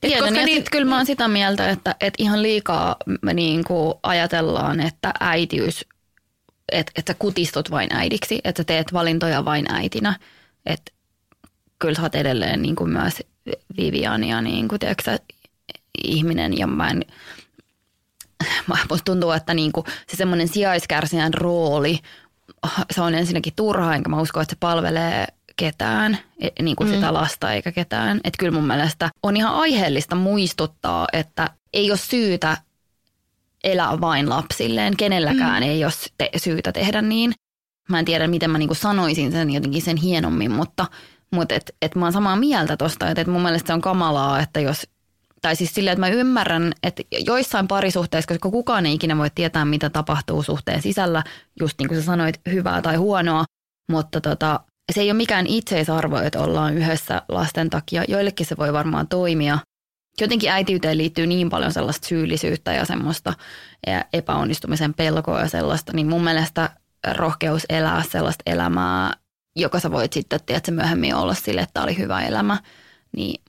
Tiedän, koska ja niin- kyllä mä oon sitä mieltä, että, että ihan liikaa me niin kuin ajatellaan, että äitiys, että, että sä kutistut vain äidiksi, että sä teet valintoja vain äitinä. Että kyllä sä oot edelleen niin kuin myös Viviania niin kuin, tiedätkö, ihminen ja mä en, musta tuntuu, että niin kuin se semmoinen sijaiskärsijän rooli, se on ensinnäkin turhaa, enkä mä usko, että se palvelee ketään, e- niin kuin mm. sitä lasta eikä ketään. Että kyllä mun mielestä on ihan aiheellista muistuttaa, että ei ole syytä elää vain lapsilleen. Kenelläkään mm. ei ole te- syytä tehdä niin. Mä en tiedä, miten mä niinku sanoisin sen jotenkin sen hienommin, mutta, mutta et, et mä oon samaa mieltä tosta, että et mun mielestä se on kamalaa, että jos tai siis silleen, että mä ymmärrän, että joissain parisuhteissa, koska kukaan ei ikinä voi tietää, mitä tapahtuu suhteen sisällä, just niin kuin sä sanoit, hyvää tai huonoa, mutta tota, se ei ole mikään itseisarvo, että ollaan yhdessä lasten takia. Joillekin se voi varmaan toimia. Jotenkin äitiyteen liittyy niin paljon sellaista syyllisyyttä ja semmoista epäonnistumisen pelkoa ja sellaista, niin mun mielestä rohkeus elää sellaista elämää, joka sä voit sitten, tiedätkö, myöhemmin olla sille, että tämä oli hyvä elämä, niin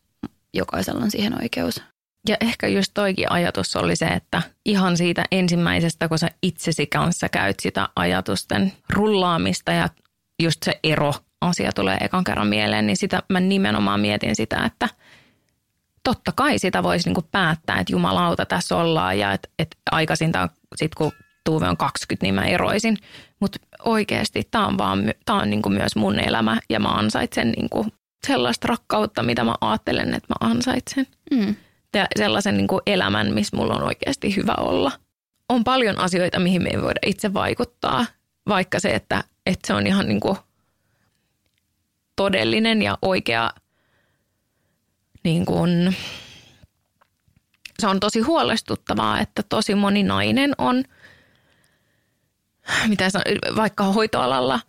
jokaisella on siihen oikeus. Ja ehkä just toikin ajatus oli se, että ihan siitä ensimmäisestä, kun sä itsesi kanssa käyt sitä ajatusten rullaamista ja just se ero asia tulee ekan kerran mieleen, niin sitä mä nimenomaan mietin sitä, että totta kai sitä voisi niinku päättää, että jumalauta tässä ollaan ja että et aikaisintaan sit kun Tuuve on 20, niin mä eroisin. Mutta oikeasti tämä on, vaan, tää on niinku myös mun elämä ja mä ansaitsen niinku sellaista rakkautta, mitä mä ajattelen, että mä ansaitsen. Mm. Ja sellaisen niin kuin elämän, missä mulla on oikeasti hyvä olla. On paljon asioita, mihin me ei voida itse vaikuttaa, vaikka se, että, että se on ihan niin kuin todellinen ja oikea, niin kuin, se on tosi huolestuttavaa, että tosi moni nainen on, mitä sanon, vaikka hoitoalalla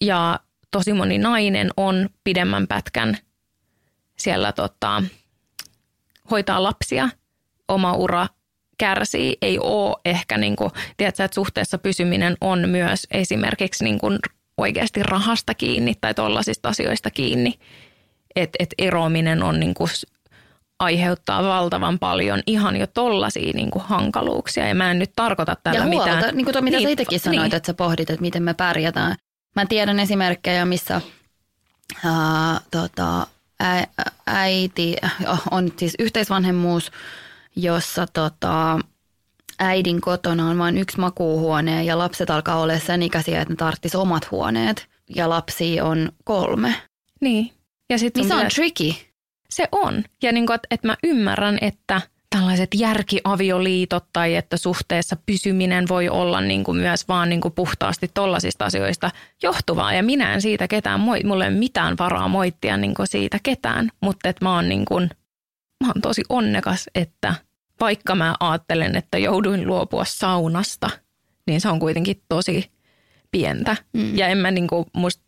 ja tosi moni nainen on pidemmän pätkän siellä tota, hoitaa lapsia, oma ura kärsii, ei ole ehkä, niin kuin, tiedätkö, että suhteessa pysyminen on myös esimerkiksi niin kuin oikeasti rahasta kiinni tai tollaisista asioista kiinni. Että et eroaminen on niin kuin, aiheuttaa valtavan paljon ihan jo tollaisia niin kuin hankaluuksia. Ja mä en nyt tarkoita tällä ja huolta, mitään. niin kuin tuo, mitä niin, sä itsekin sanoit, niin. että sä pohdit, että miten me pärjätään. Mä tiedän esimerkkejä, missä ää, tota, ä, äiti, on siis yhteisvanhemmuus, jossa tota, äidin kotona on vain yksi makuuhuone ja lapset alkaa olla sen ikäisiä, että ne tarvitsisi omat huoneet. Ja lapsi on kolme. Niin. Ja sit Niin sun se on tricky. Se on. Ja niin kuin, että, että mä ymmärrän, että tällaiset järkiavioliitot tai että suhteessa pysyminen voi olla niin kuin myös vaan niin kuin puhtaasti tollaisista asioista johtuvaa. Ja minä en siitä ketään, moi, mulla ei ole mitään varaa moittia niin kuin siitä ketään, mutta että mä oon, niin kuin, mä oon tosi onnekas, että vaikka mä ajattelen, että jouduin luopua saunasta, niin se on kuitenkin tosi pientä. Mm. Ja en mä niin kuin musta,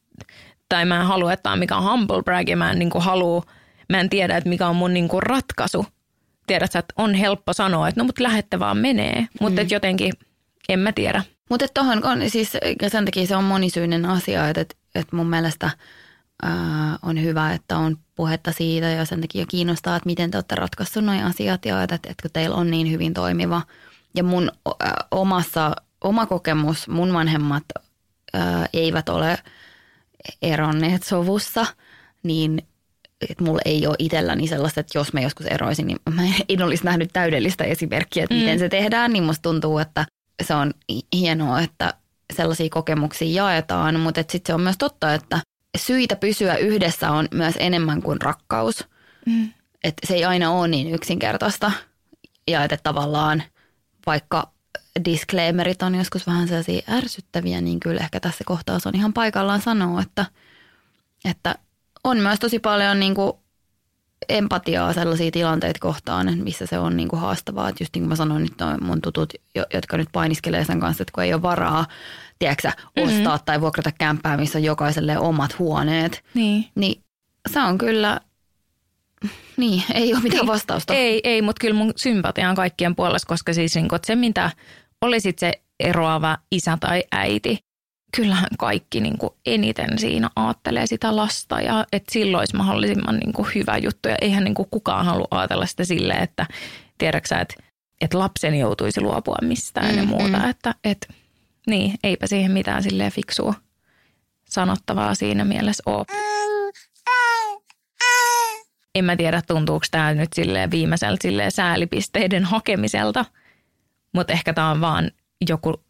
tai mä en halua, että tämä on mikään humble brag, ja mä en niin kuin halua, mä en tiedä, että mikä on mun niin kuin ratkaisu. Tiedät sä, että on helppo sanoa, että no mut lähette vaan menee, mutta mm. jotenkin en mä tiedä. Mutta tuohon on siis, ja sen takia se on monisyinen asia, että, että, että mun mielestä ää, on hyvä, että on puhetta siitä ja sen takia kiinnostaa, että miten te olette ratkaissut nuo asiat ja että, että kun teillä on niin hyvin toimiva. Ja mun ää, omassa, oma kokemus, mun vanhemmat ää, eivät ole eronneet sovussa, niin että mulla ei ole itselläni sellaista, että jos mä joskus eroisin, niin mä en olisi nähnyt täydellistä esimerkkiä, että miten Mm. se tehdään, niin musta tuntuu, että se on hienoa, että sellaisia kokemuksia jaetaan, mutta sitten se on myös totta, että syitä pysyä yhdessä on myös enemmän kuin rakkaus. Mm. Että se ei aina ole niin yksinkertaista ja että tavallaan vaikka disclaimerit on joskus vähän sellaisia ärsyttäviä, niin kyllä ehkä tässä kohtaa se on ihan paikallaan sanoa, että, että on myös tosi paljon niin kuin empatiaa sellaisia tilanteita kohtaan, missä se on niin kuin haastavaa. Että just niin kuin mä sanoin, nyt on mun tutut, jo- jotka nyt painiskelee sen kanssa, että kun ei ole varaa, tiedätkö, sä, ostaa mm-hmm. tai vuokrata kämppää, missä on jokaiselle omat huoneet, Niin. niin se on kyllä, niin, ei ole mitään vastausta. Ei, ei, mutta kyllä mun sympatia on kaikkien puolesta, koska siis niin että se, mitä olisit se eroava isä tai äiti, kyllähän kaikki niin kuin eniten siinä aattelee sitä lasta ja että silloin olisi mahdollisimman niin kuin hyvä juttu. Ja eihän niin kuin kukaan halua ajatella sitä silleen, että tiedäksä, että, että lapseni joutuisi luopua mistään mm-hmm. ja muuta. Että, että niin, eipä siihen mitään silleen fiksua sanottavaa siinä mielessä ole. En mä tiedä, tuntuuko tämä nyt silleen viimeiseltä silleen säälipisteiden hakemiselta, mutta ehkä tämä on vaan joku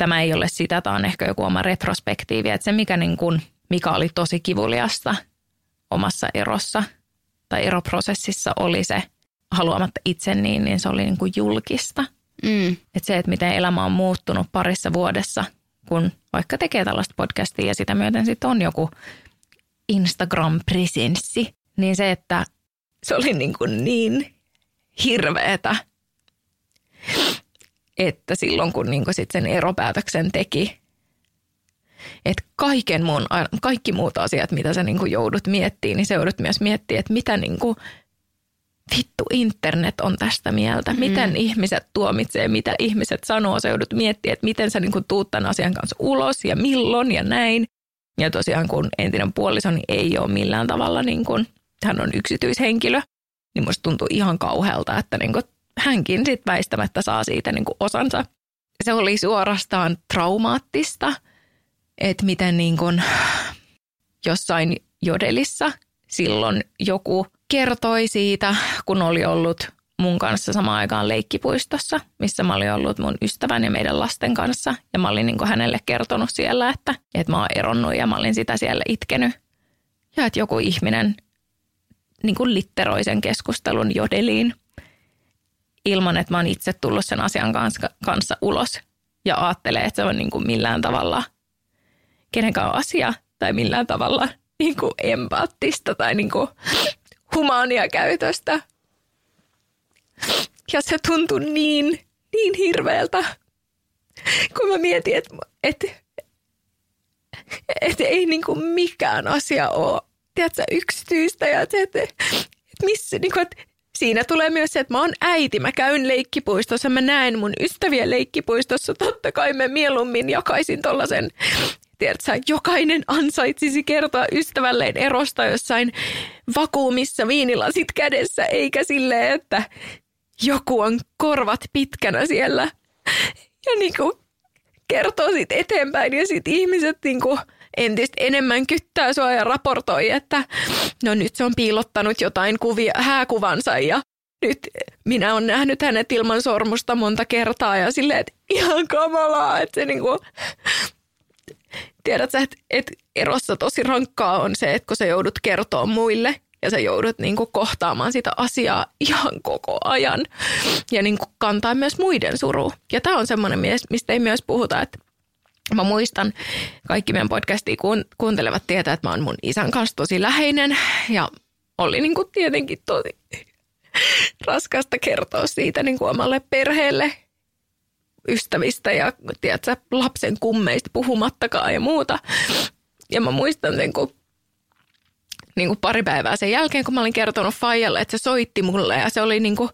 tämä ei ole sitä, tämä on ehkä joku oma retrospektiivi, että se mikä, niin kuin, mikä oli tosi kivuliasta omassa erossa tai eroprosessissa oli se haluamatta itse niin, niin se oli niin kuin julkista. Mm. Että se, että miten elämä on muuttunut parissa vuodessa, kun vaikka tekee tällaista podcastia ja sitä myöten sitten on joku Instagram-presenssi, niin se, että se oli niin, kuin niin hirveetä että silloin kun niin sit sen eropäätöksen teki, että kaiken muun, kaikki muut asiat, mitä sä niin joudut miettimään, niin se joudut myös miettimään, että mitä niin kuin, vittu internet on tästä mieltä. Mm. Miten ihmiset tuomitsee, mitä ihmiset sanoo. Sä joudut miettimään, että miten sä niin kuin, tuut tämän asian kanssa ulos ja milloin ja näin. Ja tosiaan kun entinen puoliso niin ei ole millään tavalla, niin kuin, hän on yksityishenkilö, niin musta tuntuu ihan kauhealta, että niin kuin, hänkin sitten väistämättä saa siitä niin kuin osansa. Se oli suorastaan traumaattista, että miten niin kuin jossain jodelissa silloin joku kertoi siitä, kun oli ollut mun kanssa samaan aikaan leikkipuistossa, missä mä olin ollut mun ystävän ja meidän lasten kanssa. Ja mä olin niin kuin hänelle kertonut siellä, että, että mä oon eronnut ja mä olin sitä siellä itkenyt. Ja että joku ihminen niin kuin litteroi sen keskustelun jodeliin ilman, että mä oon itse tullut sen asian kanssa, kanssa ulos ja ajattelee, että se on niin kuin millään tavalla kenenkään asia tai millään tavalla niin kuin empaattista tai niin kuin humaania käytöstä. Ja se tuntui niin, niin hirveältä, kun mä mietin, että, että, että ei niin kuin mikään asia ole tiedätkö, yksityistä ja että, että, että missä, niin kuin, että siinä tulee myös se, että mä oon äiti, mä käyn leikkipuistossa, mä näen mun ystäviä leikkipuistossa. Totta kai mä mieluummin jakaisin tollasen, tiedätkö, jokainen ansaitsisi kertoa ystävälleen erosta jossain vakuumissa viinilasit kädessä, eikä silleen, että joku on korvat pitkänä siellä. Ja niin kuin kertoo sit eteenpäin ja sitten ihmiset niin kuin entistä enemmän kyttää sua ja raportoi, että no nyt se on piilottanut jotain kuvia, hääkuvansa ja nyt minä olen nähnyt hänet ilman sormusta monta kertaa ja silleen, että ihan kamalaa, että se niinku, tiedät sä, että, että erossa tosi rankkaa on se, että kun sä joudut kertoa muille ja sä joudut niinku kohtaamaan sitä asiaa ihan koko ajan ja niinku kantaa myös muiden suru. Ja tämä on semmoinen, mistä ei myös puhuta, että Mä muistan, kaikki meidän podcastia kuuntelevat tietää, että mä oon mun isän kanssa tosi läheinen ja oli niin kuin tietenkin tosi raskasta kertoa siitä niin kuin omalle perheelle ystävistä ja tiedätkö, lapsen kummeista puhumattakaan ja muuta. Ja mä muistan sen, kun niin kuin pari päivää sen jälkeen, kun mä olin kertonut Fajalle, että se soitti mulle ja se oli niin kuin,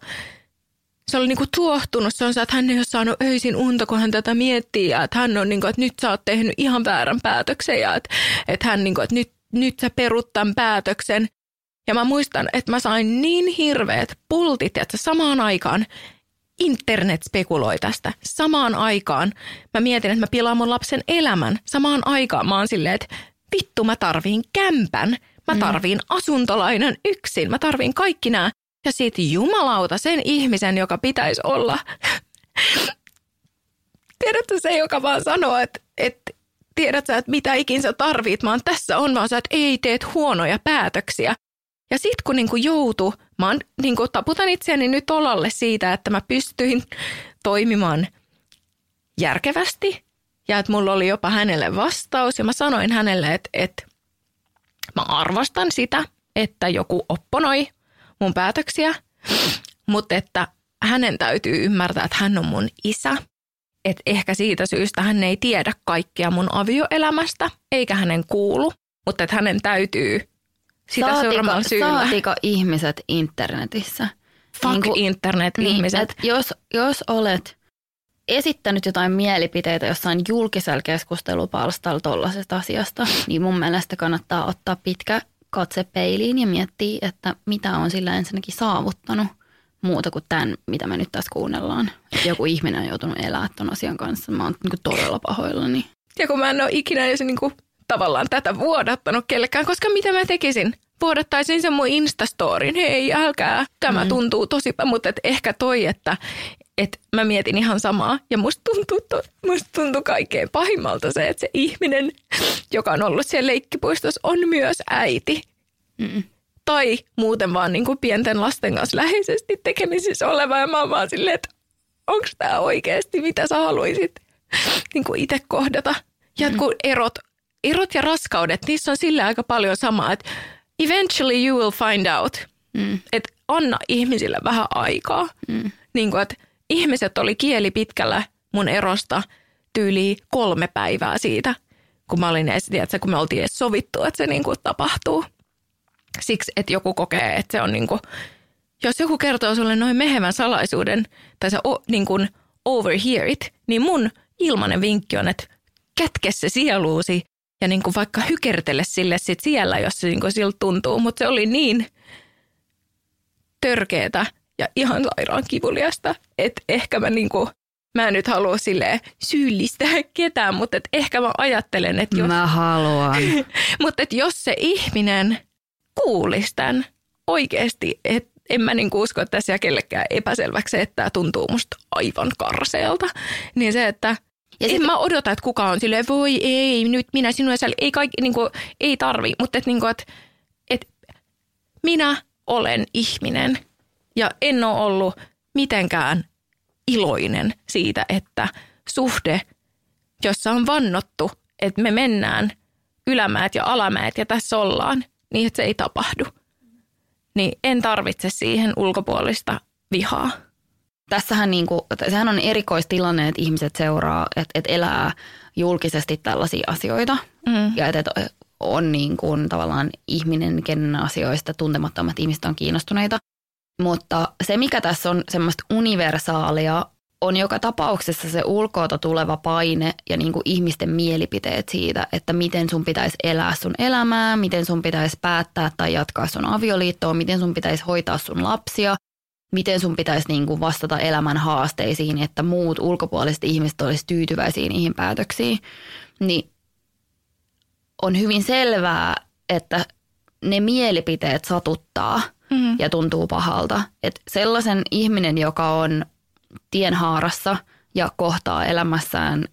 se oli niinku tuohtunut. Se on se, että hän ei ole saanut öisin unta, kun hän tätä miettii. Ja että hän on niinku, että nyt sä oot tehnyt ihan väärän päätöksen. Ja että, että hän niinku, että nyt, nyt sä perut tämän päätöksen. Ja mä muistan, että mä sain niin hirveät pultit, että samaan aikaan internet spekuloi tästä. Samaan aikaan mä mietin, että mä pilaan mun lapsen elämän. Samaan aikaan mä oon silleen, että vittu mä tarviin kämpän. Mä mm. tarviin asuntolainan yksin. Mä tarviin kaikki nämä. Ja sitten jumalauta sen ihmisen, joka pitäisi olla. Tiedätkö se, joka vaan sanoo, että, että tiedät sä, että mitä ikin sä tarvit, oon tässä on, vaan sä, että ei teet huonoja päätöksiä. Ja sitten kun niinku joutu, mä oon, niinku, taputan itseäni nyt olalle siitä, että mä pystyin toimimaan järkevästi ja että mulla oli jopa hänelle vastaus ja mä sanoin hänelle, että, että mä arvostan sitä, että joku opponoi mun päätöksiä, mutta että hänen täytyy ymmärtää, että hän on mun isä. Että ehkä siitä syystä hän ei tiedä kaikkia mun avioelämästä, eikä hänen kuulu, mutta että hänen täytyy sitä saatiko, syyllä. Saatiko ihmiset internetissä? Fuck niin kuin, internet-ihmiset. Niin, jos, jos olet esittänyt jotain mielipiteitä jossain julkisella keskustelupalstalla tuollaisesta asiasta, niin mun mielestä kannattaa ottaa pitkä katse peiliin ja miettiä, että mitä on sillä ensinnäkin saavuttanut muuta kuin tämän, mitä me nyt tässä kuunnellaan. Että joku ihminen on joutunut elämään ton asian kanssa. Mä oon niin todella pahoillani. Ja kun mä en ole ikinä edes niin kuin, tavallaan tätä vuodattanut kellekään, koska mitä mä tekisin? Vuodattaisin sen mun Instastorin, hei älkää, tämä mm. tuntuu tosi, mutta et ehkä toi, että et mä mietin ihan samaa. Ja musta tuntuu, to, musta tuntuu kaikkein pahimmalta se, että se ihminen, joka on ollut siellä leikkipuistossa, on myös äiti. Mm. Tai muuten vaan niin kuin pienten lasten kanssa läheisesti tekemisissä oleva. Ja mä oon vaan silleen, että onko tämä oikeasti, mitä sä haluaisit niin kuin itse kohdata. Ja mm. kun erot, erot ja raskaudet, niissä on sillä aika paljon samaa, että eventually you will find out. Mm. Että anna ihmisille vähän aikaa. Mm. Niin kuin, että ihmiset oli kieli pitkällä mun erosta tyyli kolme päivää siitä, kun mä olin edes, tiedätkö, kun me oltiin edes sovittu, että se niin kuin tapahtuu. Siksi, että joku kokee, että se on niin kuin, jos joku kertoo sulle noin mehevän salaisuuden, tai sä o, niin kuin overhear it, niin mun ilmanen vinkki on, että kätke se sieluusi ja niin kuin vaikka hykertele sille sit siellä, jos se niin kuin siltä tuntuu. Mutta se oli niin törkeetä ja ihan sairaan kivuliasta, että ehkä mä niin kuin, mä en nyt halua sille syyllistää ketään, mutta et ehkä mä ajattelen, että jos... Mä haluan. mutta että jos se ihminen kuulisi tämän oikeasti, että en mä niin usko, että tässä jää kellekään epäselväksi, että tämä tuntuu musta aivan karseelta. Niin se, että ja en mä odota, että kuka on silleen, voi ei, nyt minä sinua ei kaikki, niin kuin, ei tarvi, mutta että, niin kuin, että, että minä olen ihminen ja en ole ollut mitenkään iloinen siitä, että suhde, jossa on vannottu, että me mennään ylämäät ja alamäät ja tässä ollaan, niin että se ei tapahdu. Niin en tarvitse siihen ulkopuolista vihaa. Tässähän niin kuin, sehän on erikoistilanne, että ihmiset seuraa, että, että elää julkisesti tällaisia asioita. Mm. Ja että, että on niin kuin tavallaan ihminen, kenen asioista tuntemattomat ihmiset on kiinnostuneita. Mutta se, mikä tässä on semmoista universaalia, on joka tapauksessa se ulkoota tuleva paine ja niin kuin ihmisten mielipiteet siitä, että miten sun pitäisi elää sun elämää, miten sun pitäisi päättää tai jatkaa sun avioliittoa, miten sun pitäisi hoitaa sun lapsia, miten sun pitäisi niin kuin vastata elämän haasteisiin, että muut ulkopuoliset ihmiset olisi tyytyväisiä niihin päätöksiin, niin on hyvin selvää, että ne mielipiteet satuttaa – mm-hmm. ja tuntuu pahalta. Et sellaisen ihminen, joka on tienhaarassa ja kohtaa elämässään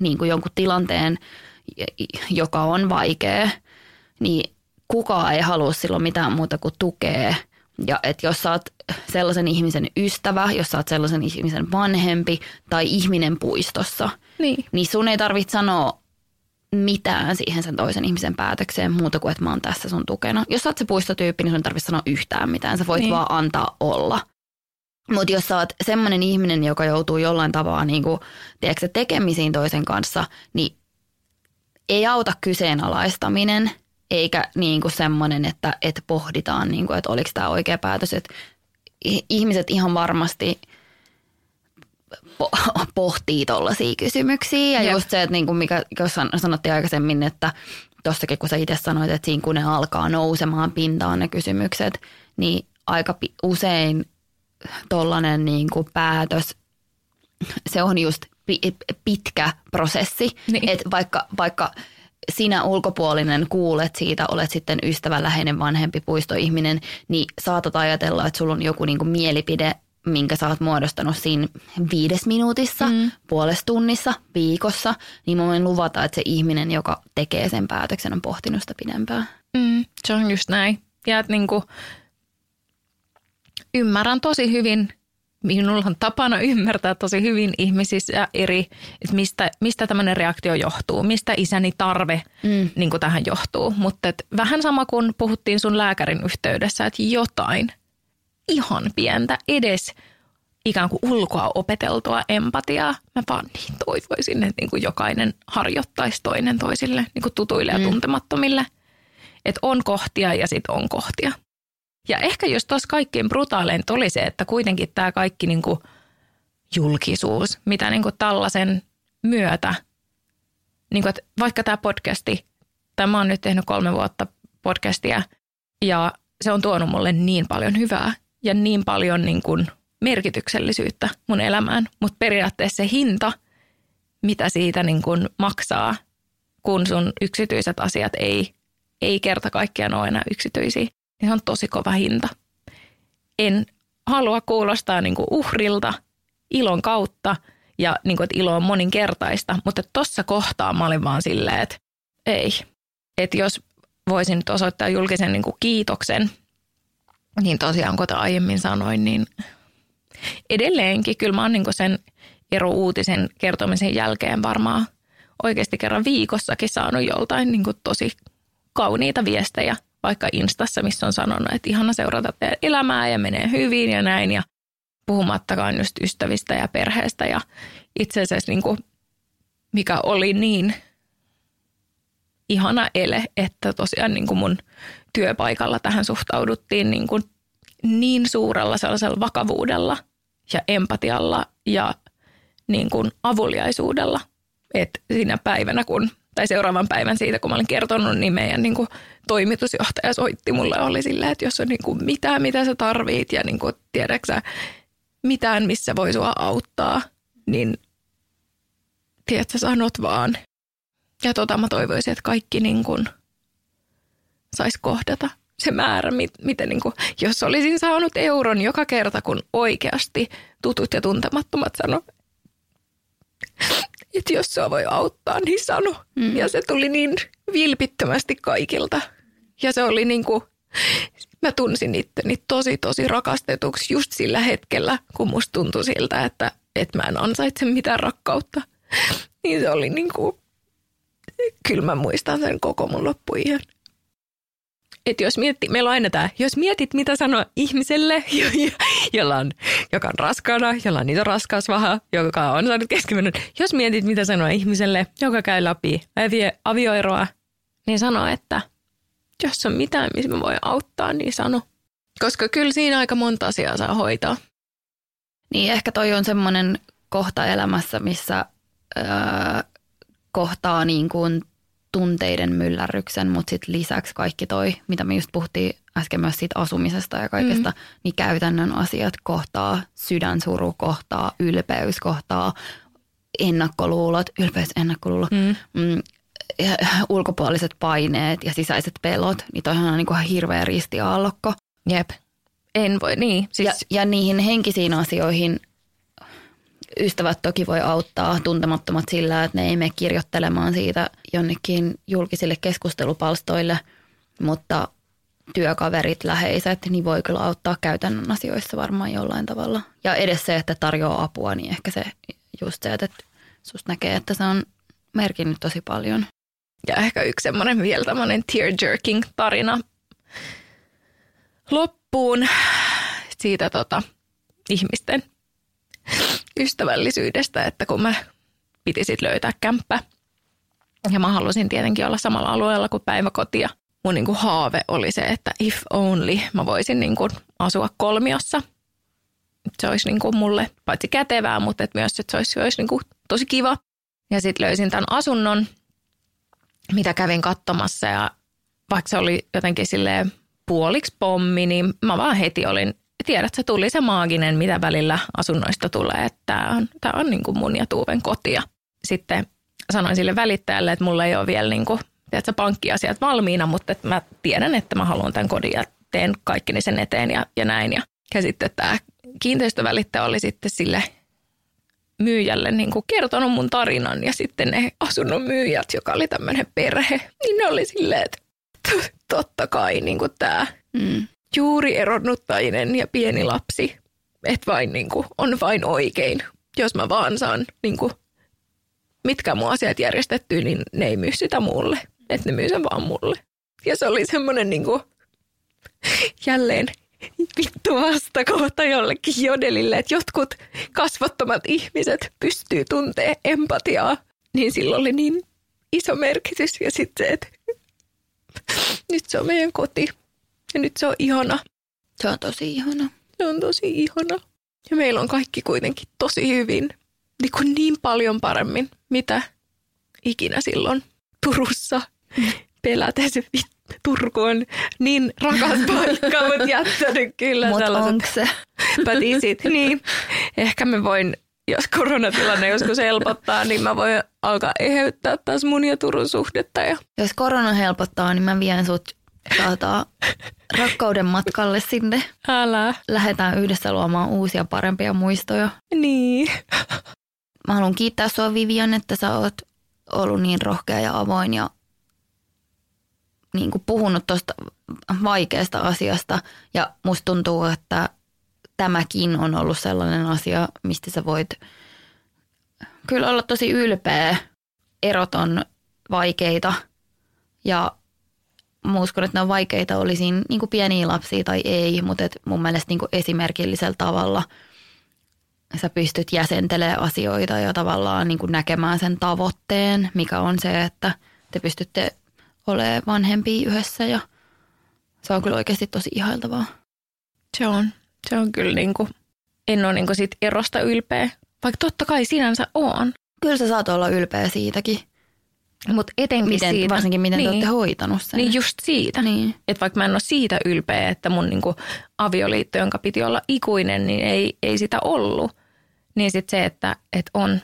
niin kuin jonkun tilanteen, joka on vaikea, niin kukaan ei halua silloin mitään muuta kuin tukea. Ja että jos sä oot sellaisen ihmisen ystävä, jos sä oot sellaisen ihmisen vanhempi tai ihminen puistossa, niin, niin sun ei tarvitse sanoa mitään siihen sen toisen ihmisen päätökseen muuta kuin, että mä oon tässä sun tukena. Jos sä oot se puistotyyppi, niin sun ei tarvitse sanoa yhtään mitään. Sä voit niin. vaan antaa olla. Mutta jos sä oot semmoinen ihminen, joka joutuu jollain tavalla niin kuin, tiedätkö, tekemisiin toisen kanssa, niin ei auta kyseenalaistaminen eikä niin kuin semmoinen, että, että pohditaan, niin kuin, että oliko tämä oikea päätös. Että ihmiset ihan varmasti – po- pohtii tuollaisia kysymyksiä. Ja Jep. just se, että niin kuin mikä jos sanottiin aikaisemmin, että tuossakin kun sä itse sanoit, että siinä kun ne alkaa nousemaan pintaan ne kysymykset, niin aika usein tollainen niin kuin päätös, se on just pitkä prosessi. Niin. Että vaikka, vaikka sinä ulkopuolinen kuulet siitä, olet sitten ystävä, läheinen, vanhempi, puistoihminen, niin saatat ajatella, että sulla on joku niin kuin mielipide minkä sä oot muodostanut siinä viides minuutissa, mm. puolessa tunnissa, viikossa, niin mä voin luvata, että se ihminen, joka tekee sen päätöksen, on pohtinut sitä pidempään. Mm, se on just näin. Ja että niinku, ymmärrän tosi hyvin, minulla on tapana ymmärtää tosi hyvin ihmisissä eri, että mistä, mistä tämmöinen reaktio johtuu, mistä isäni tarve mm. niin tähän johtuu. Mutta vähän sama kuin puhuttiin sun lääkärin yhteydessä, että jotain – ihan pientä edes ikään kuin ulkoa opeteltua empatiaa. Mä vaan niin toivoisin, että niin kuin jokainen harjoittaisi toinen toisille niin kuin tutuille ja mm. tuntemattomille. Että on kohtia ja sitten on kohtia. Ja ehkä jos tuossa kaikkein brutaaleinta oli se, että kuitenkin tämä kaikki niin kuin julkisuus, mitä niin kuin tällaisen myötä, niin kuin, että vaikka tämä podcasti, tämä on nyt tehnyt kolme vuotta podcastia ja se on tuonut mulle niin paljon hyvää ja niin paljon niin kuin merkityksellisyyttä mun elämään, mutta periaatteessa se hinta, mitä siitä niin kuin maksaa, kun sun yksityiset asiat ei, ei kerta kaikkiaan ole enää yksityisiä, niin se on tosi kova hinta. En halua kuulostaa niin kuin uhrilta ilon kautta ja niin kuin, että ilo on moninkertaista, mutta tuossa kohtaa mä olin vaan silleen, että ei. Että jos voisin nyt osoittaa julkisen niin kuin kiitoksen, niin tosiaan kuten aiemmin sanoin, niin edelleenkin kyllä mä oon niin sen ero-uutisen kertomisen jälkeen varmaan oikeasti kerran viikossakin saanut joltain niin tosi kauniita viestejä, vaikka Instassa, missä on sanonut, että ihana seurata teidän elämää ja menee hyvin ja näin. Ja puhumattakaan just ystävistä ja perheestä ja itse asiassa niin kuin, mikä oli niin ihana ele, että tosiaan niin kuin mun työpaikalla tähän suhtauduttiin niin, kuin niin suurella sellaisella vakavuudella ja empatialla ja niin kuin avuliaisuudella, että siinä päivänä, kun, tai seuraavan päivän siitä, kun mä olin kertonut, niin meidän niin kuin toimitusjohtaja soitti mulle oli silleen, että jos on niin kuin mitään, mitä sä tarvit ja niin kuin, tiedätkö mitään, missä voi sua auttaa, niin tiedätkö, sanot vaan. Ja tota mä toivoisin, että kaikki niin kuin sais kohdata se määrä, miten niin kuin, jos olisin saanut euron joka kerta, kun oikeasti tutut ja tuntemattomat sano, että jos se voi auttaa, niin sano. Mm. Ja se tuli niin vilpittömästi kaikilta. Ja se oli niin kuin, mä tunsin itteni tosi tosi rakastetuksi just sillä hetkellä, kun musta tuntui siltä, että, että mä en ansaitse mitään rakkautta. Niin se oli niin kuin, kyllä mä muistan sen koko mun loppuiän. Että jos mietti, meillä on aina tämä, jos mietit mitä sanoa ihmiselle, jolla on, joka on raskaana, jolla on niitä raskausvaha, joka on saanut keskimennön. Jos mietit mitä sanoa ihmiselle, joka käy läpi avioeroa, niin sano, että jos on mitään, missä mä voin auttaa, niin sano. Koska kyllä siinä aika monta asiaa saa hoitaa. Niin ehkä toi on semmoinen kohta elämässä, missä öö, kohtaa niin kuin tunteiden myllärryksen, mutta sitten lisäksi kaikki toi, mitä me just puhuttiin äsken myös siitä asumisesta ja kaikesta, mm. niin käytännön asiat kohtaa, sydänsuru kohtaa, ylpeys kohtaa, ennakkoluulot, ylpeys, ennakkoluulo, mm. Mm, ja ulkopuoliset paineet ja sisäiset pelot, niin toihan on niin kuin hirveä ristiaallokko. Jep. En voi, niin. Siis... Ja, ja niihin henkisiin asioihin ystävät toki voi auttaa tuntemattomat sillä, että ne ei mene kirjoittelemaan siitä jonnekin julkisille keskustelupalstoille, mutta työkaverit, läheiset, niin voi kyllä auttaa käytännön asioissa varmaan jollain tavalla. Ja edes se, että tarjoaa apua, niin ehkä se just se, että susta näkee, että se on merkinnyt tosi paljon. Ja ehkä yksi semmoinen vielä tämmöinen tear-jerking tarina loppuun siitä tota, ihmisten ystävällisyydestä, että kun mä piti sit löytää kämppä ja mä halusin tietenkin olla samalla alueella kuin päiväkoti ja mun niin kuin haave oli se, että if only mä voisin niin kuin asua kolmiossa. Se olisi niin kuin mulle paitsi kätevää, mutta että myös että se olisi, olisi niin kuin tosi kiva. Ja sitten löysin tämän asunnon, mitä kävin katsomassa ja vaikka se oli jotenkin silleen puoliksi pommi, niin mä vaan heti olin tiedät, se tuli se maaginen, mitä välillä asunnoista tulee, että tämä on, tämä on niin kuin mun ja Tuuven kotia. Sitten sanoin sille välittäjälle, että mulla ei ole vielä niin kuin, tiedätkö, pankkiasiat valmiina, mutta että mä tiedän, että mä haluan tämän kodin ja teen kaikki sen eteen ja, ja näin. Ja, ja sitten tämä kiinteistövälittäjä oli sitten sille myyjälle niin kuin kertonut mun tarinan ja sitten ne asunnon myyjät, joka oli tämmöinen perhe, niin ne oli silleen, että totta kai niin kuin tämä mm juuri eronnut ja pieni lapsi, että vain niin kuin, on vain oikein, jos mä vaan saan niin kuin, mitkä mun asiat järjestettyä, niin ne ei myy sitä mulle, että ne myy sen vaan mulle. Ja se oli semmoinen niin kuin, jälleen vittu vastakohta jollekin jodelille, että jotkut kasvottomat ihmiset pystyy tuntee empatiaa, niin sillä oli niin iso merkitys. Ja sitten se, että nyt se on meidän koti. Ja nyt se on ihana. Se on tosi ihana. Se on tosi ihana. Ja meillä on kaikki kuitenkin tosi hyvin, niin, kuin niin paljon paremmin, mitä ikinä silloin Turussa pelätesi. Turku on niin rakas paikka, mutta jättänyt kyllä Mutta sellaiset onko se? pätisit. Niin, ehkä me voin, jos koronatilanne joskus helpottaa, niin mä voin alkaa eheyttää taas mun ja Turun suhdetta. Ja Jos korona helpottaa, niin mä vien sut tota, rakkauden matkalle sinne. älä. Lähdetään yhdessä luomaan uusia parempia muistoja. Niin. Mä haluan kiittää sua Vivian, että sä oot ollut niin rohkea ja avoin ja niin kuin puhunut tuosta vaikeasta asiasta. Ja musta tuntuu, että tämäkin on ollut sellainen asia, mistä sä voit kyllä olla tosi ylpeä. Erot on vaikeita ja mä uskon, että ne on vaikeita, oli siinä niin kuin pieniä lapsia tai ei, mutta et mun mielestä niin kuin esimerkillisellä tavalla sä pystyt jäsentelemään asioita ja tavallaan niin kuin näkemään sen tavoitteen, mikä on se, että te pystytte olemaan vanhempia yhdessä ja se on kyllä oikeasti tosi ihailtavaa. Se on. Se on kyllä niinku, en ole niinku siitä erosta ylpeä. Vaikka totta kai sinänsä on. Kyllä sä saat olla ylpeä siitäkin, Mutta etenkin miten, siitä. varsinkin miten niin. te olette hoitanut sen. Niin just siitä. Niin. Että vaikka mä en ole siitä ylpeä, että mun niinku avioliitto, jonka piti olla ikuinen, niin ei, ei sitä ollut. Niin sitten se, että et on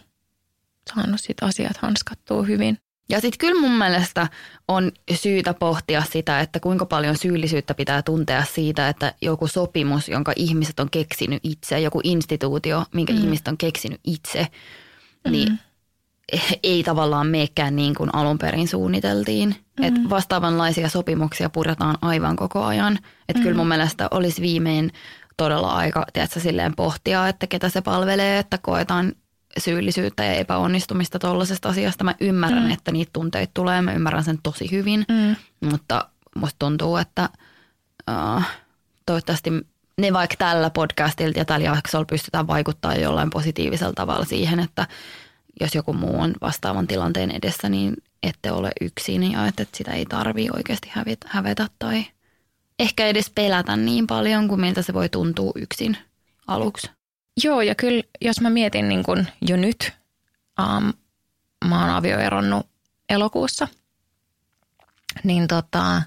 saanut sit asiat hanskattua hyvin. Ja sitten kyllä mun mielestä on syytä pohtia sitä, että kuinka paljon syyllisyyttä pitää tuntea siitä, että joku sopimus, jonka ihmiset on keksinyt itse, joku instituutio, minkä mm. ihmiset on keksinyt itse, niin Mm. Ei tavallaan meekään niin kuin alun perin suunniteltiin. Mm. Et vastaavanlaisia sopimuksia puretaan aivan koko ajan. Että mm. kyllä mun mielestä olisi viimein todella aika tiedätkö, silleen pohtia, että ketä se palvelee, että koetaan syyllisyyttä ja epäonnistumista tuollaisesta asiasta. Mä ymmärrän, mm. että niitä tunteita tulee, mä ymmärrän sen tosi hyvin, Mm. mutta musta tuntuu, että uh, toivottavasti ne vaikka tällä podcastilta ja tällä jaksolla pystytään vaikuttaa jollain positiivisella tavalla siihen, että jos joku muu on vastaavan tilanteen edessä, niin ette ole yksin ja että sitä ei tarvii oikeasti hävetä, hävetä tai ehkä edes pelätä niin paljon kuin miltä se voi tuntua yksin aluksi. Joo, ja kyllä jos mä mietin niin kun jo nyt, um, mä oon avioeronnut elokuussa, niin tota,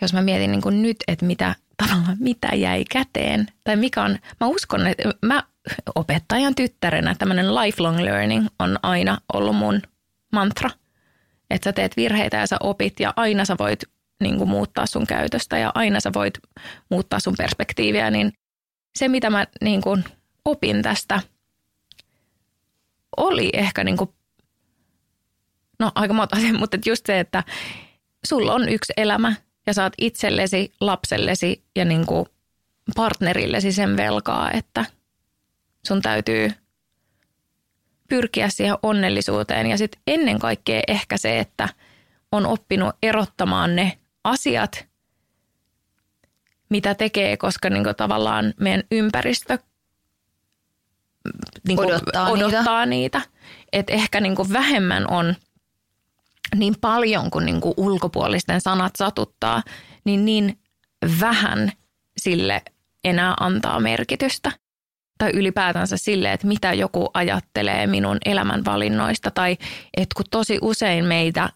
jos mä mietin niin kun nyt, että mitä tavallaan mitä jäi käteen, tai mikä on, mä uskon, että mä opettajan tyttärenä tämmöinen lifelong learning on aina ollut mun mantra, että sä teet virheitä ja sä opit ja aina sä voit niin kuin muuttaa sun käytöstä ja aina sä voit muuttaa sun perspektiiviä, niin se mitä mä niin kuin opin tästä oli ehkä niin kuin, no aika monta asiaa, mutta just se, että sulla on yksi elämä ja saat itsellesi, lapsellesi ja niin kuin partnerillesi sen velkaa, että sun täytyy pyrkiä siihen onnellisuuteen. Ja sitten ennen kaikkea ehkä se, että on oppinut erottamaan ne asiat, mitä tekee, koska niin kuin tavallaan meidän ympäristö niin kuin Odottaa odottaa niitä. niitä. Että ehkä niin kuin vähemmän on niin paljon kuin, niin kuin ulkopuolisten sanat satuttaa, niin niin vähän sille enää antaa merkitystä. Tai ylipäätänsä sille, että mitä joku ajattelee minun elämänvalinnoista. Tai että kun tosi usein meitä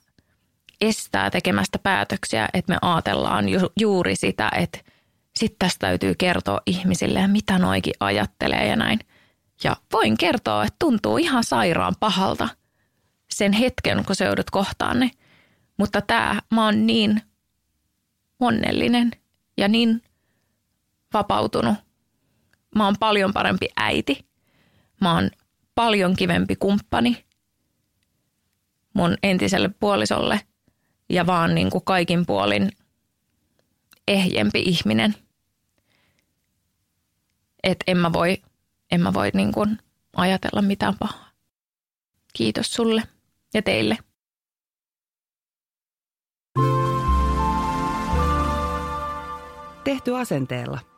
estää tekemästä päätöksiä, että me ajatellaan ju- juuri sitä, että sitten tästä täytyy kertoa ihmisille, mitä noikin ajattelee ja näin. Ja voin kertoa, että tuntuu ihan sairaan pahalta sen hetken, kun se joudut kohtaan ne. Mutta tämä, mä oon niin onnellinen ja niin vapautunut. Mä oon paljon parempi äiti. Mä oon paljon kivempi kumppani mun entiselle puolisolle ja vaan niin kuin kaikin puolin ehjempi ihminen. Että en mä voi, en mä voi niin kuin ajatella mitään pahaa. Kiitos sulle ja teille. Tehty asenteella.